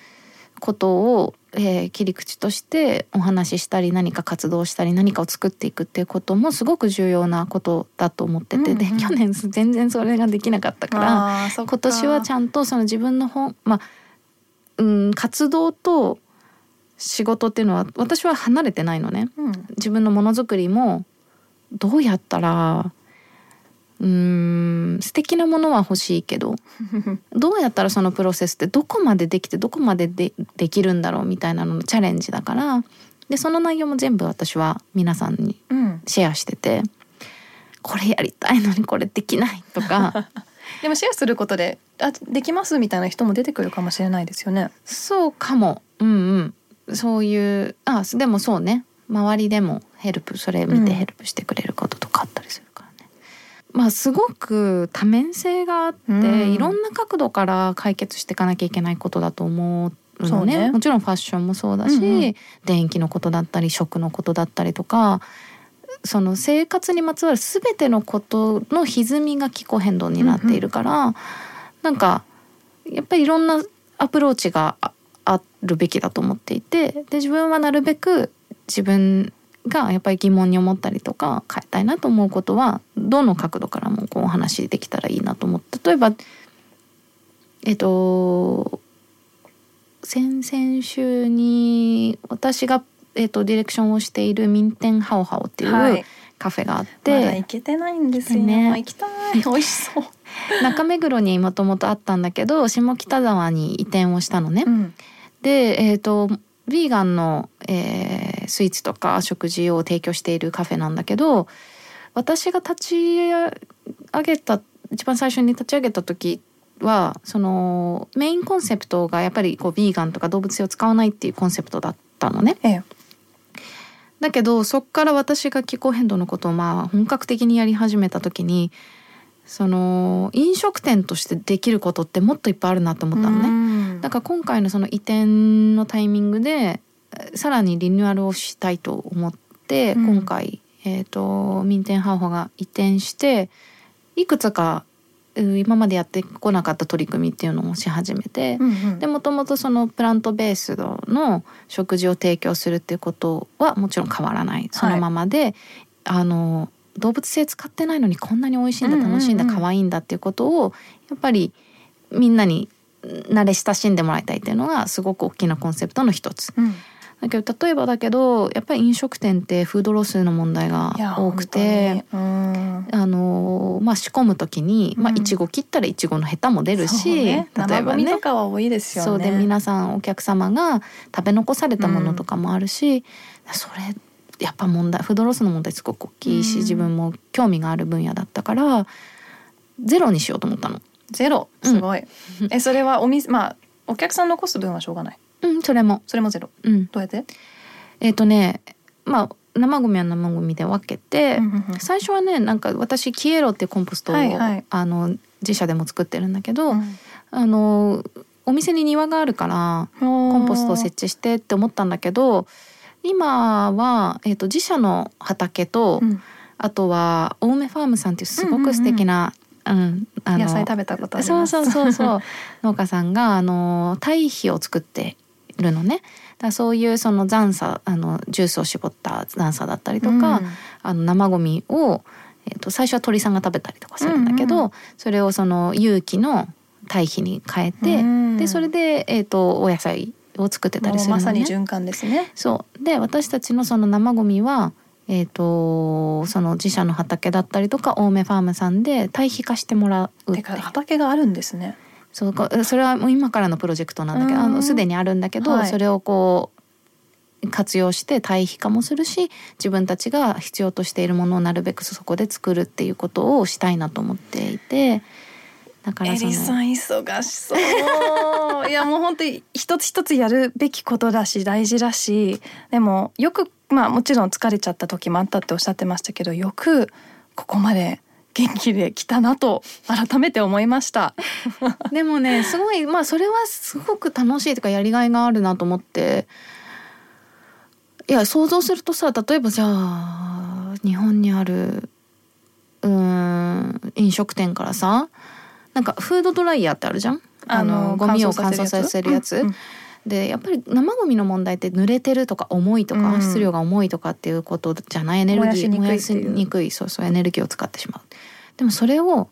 ことを、えー切り口としてお話ししたり何か活動したり何かを作っていくっていうこともすごく重要なことだと思ってて、うんうん。で去年全然それができなかったから今年はちゃんとその自分の本まあうん活動と仕事っていうのは私は離れてないのね。うん。自分のものづくりもどうやったらうーん素敵なものは欲しいけど [LAUGHS] どうやったらそのプロセスってどこまでできてどこまででできるんだろうみたいなののチャレンジだからでその内容も全部私は皆さんにうん。シェアしててこれやりたいのにこれできないとか。[LAUGHS] でもシェアすることであできますみたいな人も出てくるかもしれないですよね。そうかも。うんうん。そういうあでもそうね。周りでもヘルプそれ見うん。てヘルプしてくれることとかあったりす。まあすごく多面性があって、うん。いろんな角度から解決していかなきゃいけないことだと思うのね。そうね。もちろんファッションもそうだし、うんうん。電気のことだったり食のことだったりとかその生活にまつわる全てのことの歪みが気候変動になっているから、なんかやっぱりいろんなアプローチがああるべきだと思っていてで自分はなるべく自分がやっぱり疑問に思ったりとか変えたいなと思うことはどの角度からもこうお話できたらいいなと思って例えばえっと先々週に私が、えっと、ディレクションをしているミンテンハオハオっていう、はいカフェがあっまて、だ行けてないんですよ。ね行きたい。[LAUGHS] 美味しそう。中目黒にもともとあったんだけど下北沢に移転をしたのね。うんで、えー、とヴィーガンの、えースイーツとか食事を提供しているカフェなんだけど私が立ち上げた一番最初に立ち上げた時はそのメインコンセプトがやっぱりこうヴィーガンとか動物性を使わないっていうコンセプトだったのね。ええ。だけどそっから私が気候変動のことをまあ本格的にやり始めた時にその飲食店としてできることってもっといっぱいあるなと思ったのね。ねだから今回のその移転のタイミングでえーさらにリニューアルをしたいと思って、うん。今回、えー、と民店ハーフが移転していくつかう今までやってこなかった取り組みっていうのをし始めて、うんうん。でもともとそのプラントベースの食事を提供するっていうことはもちろん変わらない。そのままで、あの動物性使ってないのにこんなに美味しいんだうんうんうん。楽しいんだ可愛いんだっていうことをやっぱりみんなに慣れ親しんでもらいたいっていうのがすごく大きなコンセプトの一つ。うん。だけど例えばだけどやっぱり飲食店ってフードロスの問題が多くて。うん。あのまあ仕込む時に、まあうんいちご切ったらいちごのヘタも出るし、ね。例え生ゴミばねとかは多いですよね。そうで皆さんお客様が食べ残されたものとかもあるし、それやっぱ問題フードロスの問題すごく大きいし、うん自分も興味がある分野だったからゼロにしようと思ったの。ゼロすごい。えそれはお店まあお客さん残す分はしょうがない。うんそれも。それもゼロ。うん、どうやって？えっ、とねまあ生ゴミは生ゴミで分けて、うんうんうん最初はねなんか私キエロってコンポストを、はいはいあの自社でも作ってるんだけど、うんあのお店に庭があるからココンポストを設置してって思ったんだけど今は、えー、と自社の畑と、うん。あとは青梅ファームさんっていうすごく素敵な、うんあの野菜食べたことそう。そうそうそう。[LAUGHS] 農家さんがあの堆肥を作ってるのね。だそういうその残砂あのジュースを絞った残砂だったりとか、あの生ゴミを、えー、と最初は鳥さんが食べたりとかするんだけど、うんうん。それをその有機の堆肥に変えて、うん。でそれで、えー、とお野菜を作ってたりするのね。まさに循環ですね。そうで私たちのその生ゴミは、えー、とその自社の畑だったりとか青梅ファームさんで堆肥化してもらうっててか畑があるんですね。そうこそれはもう今からのプロジェクトなんだけどあうんのすでにあるんだけど、はいそれをこう活用して堆肥化もするし自分たちが必要としているものをなるべくそこで作るっていうことをしたいなと思っていてだからエリさん忙しそう。いやもう本当に一つ一つやるべきことだし大事だし、でもよくまあもちろん疲れちゃった時もあったっておっしゃってましたけど、よくここまで元気で来たなと改めて思いました。でもねすごいまあそれはすごく楽しいとかやりがいがあるなと思っていや想像するとさ例えばじゃあ日本にあるうーん飲食店からさなんかフードドライヤーってあるじゃん？あのゴミを乾燥させるやつ？うんうん。でやっぱり生ゴミの問題って濡れてるとか重いとか、うん。質量が重いとかっていうことじゃないエネルギー燃やしにくいっていう。燃やしにくいそうそうエネルギーを使ってしまう。でもそれを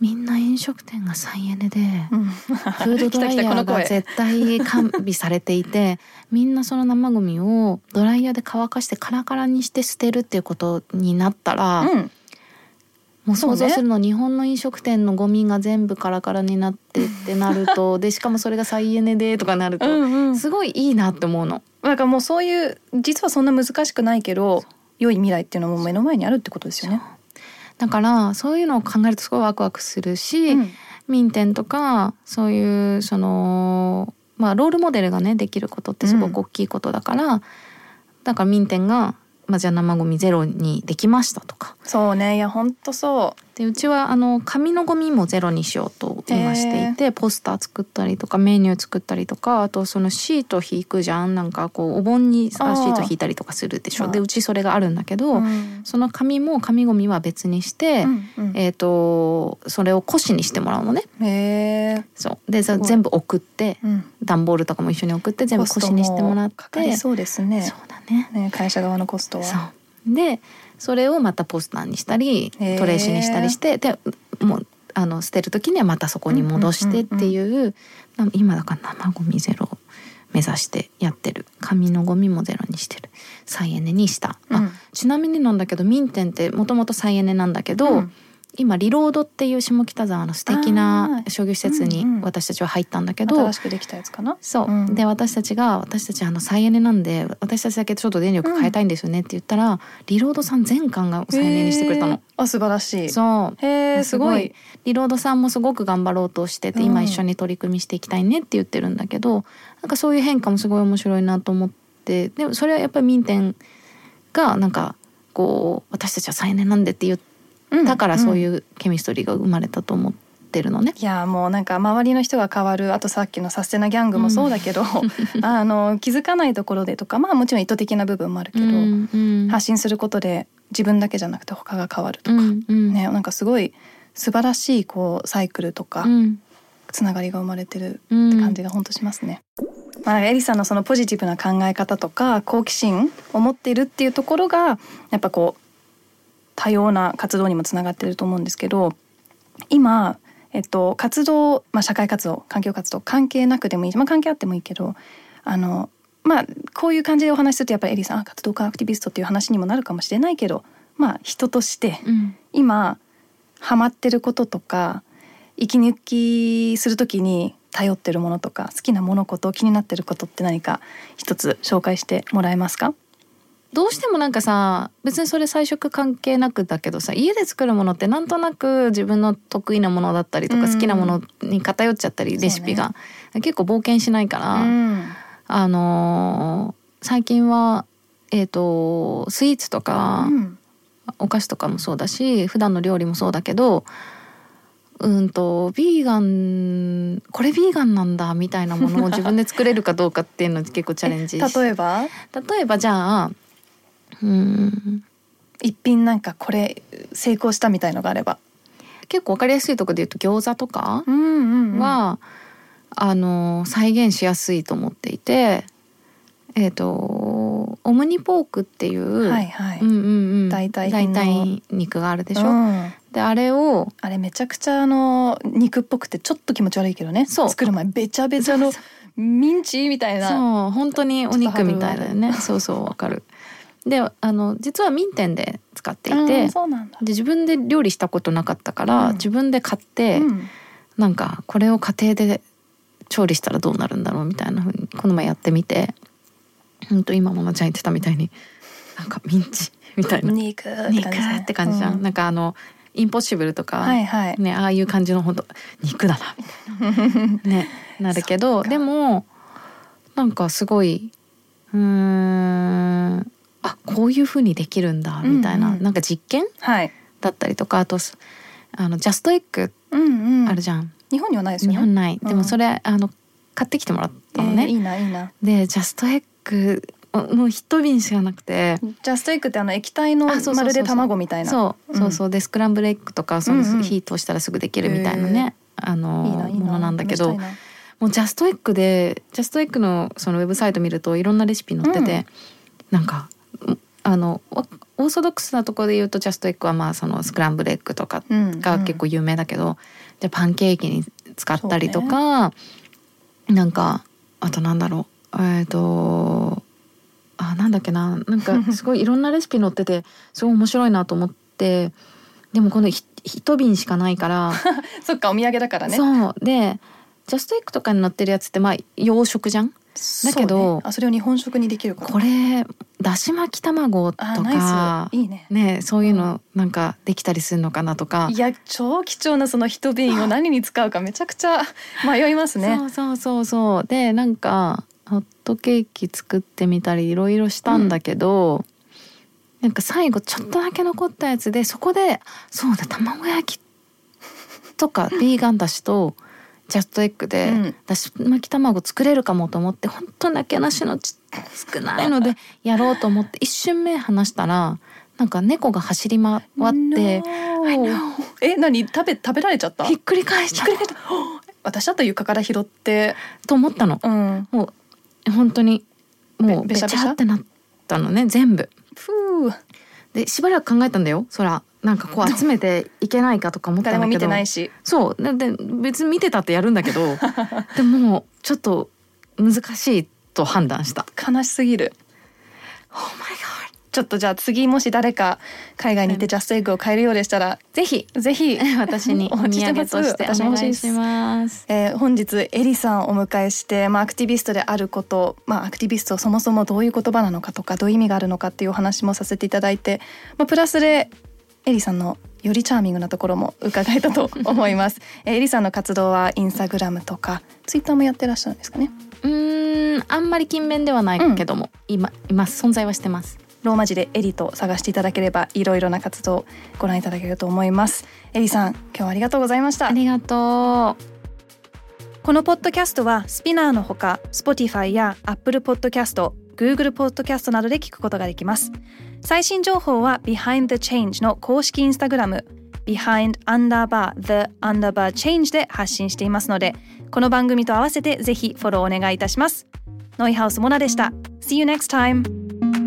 みんな飲食店が再エネで、うん。フードドライヤーが [LAUGHS] 絶対完備されていてみんなその生ゴミをドライヤーで乾かしてカラカラにして捨てるっていうことになったら、うんもう想像するの、日本の飲食店のゴミが全部カラカラになってってなると [LAUGHS] でしかもそれが再エネでとかなると、うんうんすごいいいなって思うの。なんかもうそういう実はそんな難しくないけど良い未来っていうのも目の前にあるってことですよね。だからそういうのを考えるとすごいワクワクするし、うん民店とかそういうそのまあロールモデルがねできることってすごく大きいことだから、だから民店が、まあ、じゃあ生ゴミゼロにできましたとかそうね。いや本当そでうちはあの紙のゴミもゼロにしようと今していてポスター作ったりとかメニュー作ったりとかあとそのシート引くじゃん。なんかこうお盆にシート引いたりとかするでしょ。でうちそれがあるんだけど、う。うん。その紙も紙ゴミは別にして、うん。うんえー、とそれを古紙にしてもらうのね。へえ。そう。で全部送ってうん。段ボールとかも一緒に送って全部古紙にしてもらって。かかりそうですね。そうだね。ね会社側のコストは。でそれをまたポスターにしたりトレー紙にしたりしてでもうあの捨てる時にはまたそこに戻してっていう,、今だから生ゴミゼロを目指してやってる。紙のゴミもゼロにしてる。再エネにした、うん。あちなみになんだけどミンテンってもともと再エネなんだけど、うん今リロードっていう下北沢の素敵な商業施設にうんうん私たちは入ったんだけど、新しくできたやつかな？そう、うんで私たちが私たちあの再エネなんで私たちだけちょっと電力変えたいんですよねって言ったら、リロードさん全館が再エネにしてくれたの。あ素晴らしい。そうへえすごい。リロードさんもすごく頑張ろうとしてて、うん今一緒に取り組みしていきたいねって言ってるんだけどなんかそういう変化もすごい面白いなと思ってでもそれはやっぱり民店がなんかこう私たちは再エネなんでって言ったからそういううケミストリーが生まれたと思ってるのね。いやもうなんか周りの人が変わるあとさっきのサステナギャングもそうだけど、[LAUGHS] あの気づかないところでとかまあもちろん意図的な部分もあるけど、うんうん。発信することで自分だけじゃなくて他が変わるとか、うんうん。ねなんかすごい素晴らしいこうサイクルとか、うん。つながりが生まれてるうん。って感じが本当しますね。まあ、エリさんのそのポジティブな考え方とか好奇心を持っているっていうところがやっぱこう多様な活動にもつながってると思うんですけど今、えっと、活動、まあ、社会活動環境活動関係なくでもいいし、まあ、関係あってもいいけどあのまあこういう感じでお話しするとやっぱりエリさんあ活動家アクティビストっていう話にもなるかもしれないけどまあ人としてうん。今ハマってることとか息抜きするときに頼ってるものとか好きなものこと気になってることって何か一つ紹介してもらえますか？どうしてもなんかさ別にそれ最初関係なくだけどさ家で作るものってなんとなく自分の得意なものだったりとかうん。好きなものに偏っちゃったり、レシピが、結構冒険しないから、うん。あのー最近はえっ、とスイーツとか、うん。お菓子とかもそうだし普段の料理もそうだけどうんとビーガンこれビーガンなんだみたいなものを自分で作れるかどうかっていうのを結構チャレンジし [LAUGHS] 例えば？例えばじゃあうん一品なんかこれ成功したみたいのがあれば。結構わかりやすいところで言うと餃子とかうんうんうん。は、あの再現しやすいと思っていてえっ、とオムニポークっていう、はいはい。うんうんうん。代替肉があるでしょ、うん。であれをあれめちゃくちゃあの肉っぽくてちょっと気持ち悪いけどね。そう。作る前べちゃべちゃのミンチみたいな。そう本当にお肉みたいだよね。ちそうそうわかるであの実は民店で使っていあてーそうなんだ。で自分で料理したことなかったから、うん。自分で買って、うん。なんかこれを家庭で調理したらどうなるんだろうみたいな風にこの前やってみてほんと今ももちゃん言ってたみたいになんかミンチみたいな。肉って感じ肉ですねって感じじゃん、うん。なんかあのインポッシブルとか、はいはい。ねああいう感じのほんと肉だなみたいな。ね [LAUGHS] なるけどでもなんかすごいうーんあこういう風にできるんだみたいな、うん。うんなんか実験はい。だったりとかあとすあのジャストエッグうんうん。あるじゃん、日本にはないですよね。日本ない、うん。でもそれあの買ってきてもらったのね、えーいいないいな。でジャストエッグもう一瓶しかなくて。ジャストエッグってあの液体のまるで卵みたいな。そうそうそう。でスクランブルエッグとかそうです、うんうん。火通したらすぐできるみたいなね、あのいいないものなんだけどもうジャストエッグでジャストエッグのそのウェブサイト見るといろんなレシピ載ってて、なんかあのわオーソドックスなところで言うとジャストエッグはまあそのスクランブルエッグとかうんが結構有名だけど、じゃあパンケーキに使ったりとか、なんかあとなんだろうえっ、とあなんだっけななんか [LAUGHS] すごいいろんなレシピ載っててすごい面白いなと思ってでもこのひ一瓶しかないから、[LAUGHS] そっかお土産だからね。そう。でジャストエッグとかに載ってるやつってまあ洋食じゃん？だけどね。あそれを日本食にできるこれだし巻き卵とかいいね。ねそういうのなんかできたりするのかなとか。いや超貴重なその一瓶を [LAUGHS] 何に使うかめちゃくちゃ [LAUGHS] 迷いますね。そうそうそうそう。でなんかホットケーキ作ってみたりいろいろしたんだけど、なんか最後ちょっとだけ残ったやつでそこでそうだ卵焼きとか [LAUGHS] ビーガンだしとジャストエッグでうん。だし巻き卵作れるかもと思って本当なけなしのち少ないのでやろうと思って一瞬目離したらなんか猫が走り回って、No え何？食べ食べられちゃった？ひっくり返しちゃった。私だったら床から拾って。たと思ったの。うん。もう本当にもうべちゃってなったのね全部。ふうでしばらく考えたんだよ。そらなんかこう集めていけないかとか思ったんだけど。誰も見てないし。そう。でで別に見てたってやるんだけど [LAUGHS] でもちょっと難しいと判断した。悲しすぎる。Oh my god ちょっとじゃあ次もし誰か海外に行ってジャストエッグを買えるようでしたらぜひぜひ [LAUGHS] 私にお土産としてお願いします。えー本日エリさんをお迎えして、まあ、アクティビストであること、まあ、アクティビストそもそもどういう言葉なのかとかどういう意味があるのかっていうお話もさせていただいて、まあ、プラスでエリさんのよりチャーミングなところも伺えたと思います。[LAUGHS] えーエリさんの活動はインスタグラムとかツイッターもやってらっしゃるんですかね？うーんあんまり勤勉ではないけども、今います存在はしてます。ローマ字でエリと探していただければいろいろな活動をご覧いただけると思います。エリさん今日はありがとうございましたあ。りがとう。このポッドキャストはスピナーのほか Spotify や Apple Podcast、Google Podcast などで聞くことができます。最新情報は Behind the Change の公式インスタグラム Behind underbar the underbar change で発信していますのでこの番組と合わせてぜひフォローお願いいたします。ノイハウスモナでした。See you next time!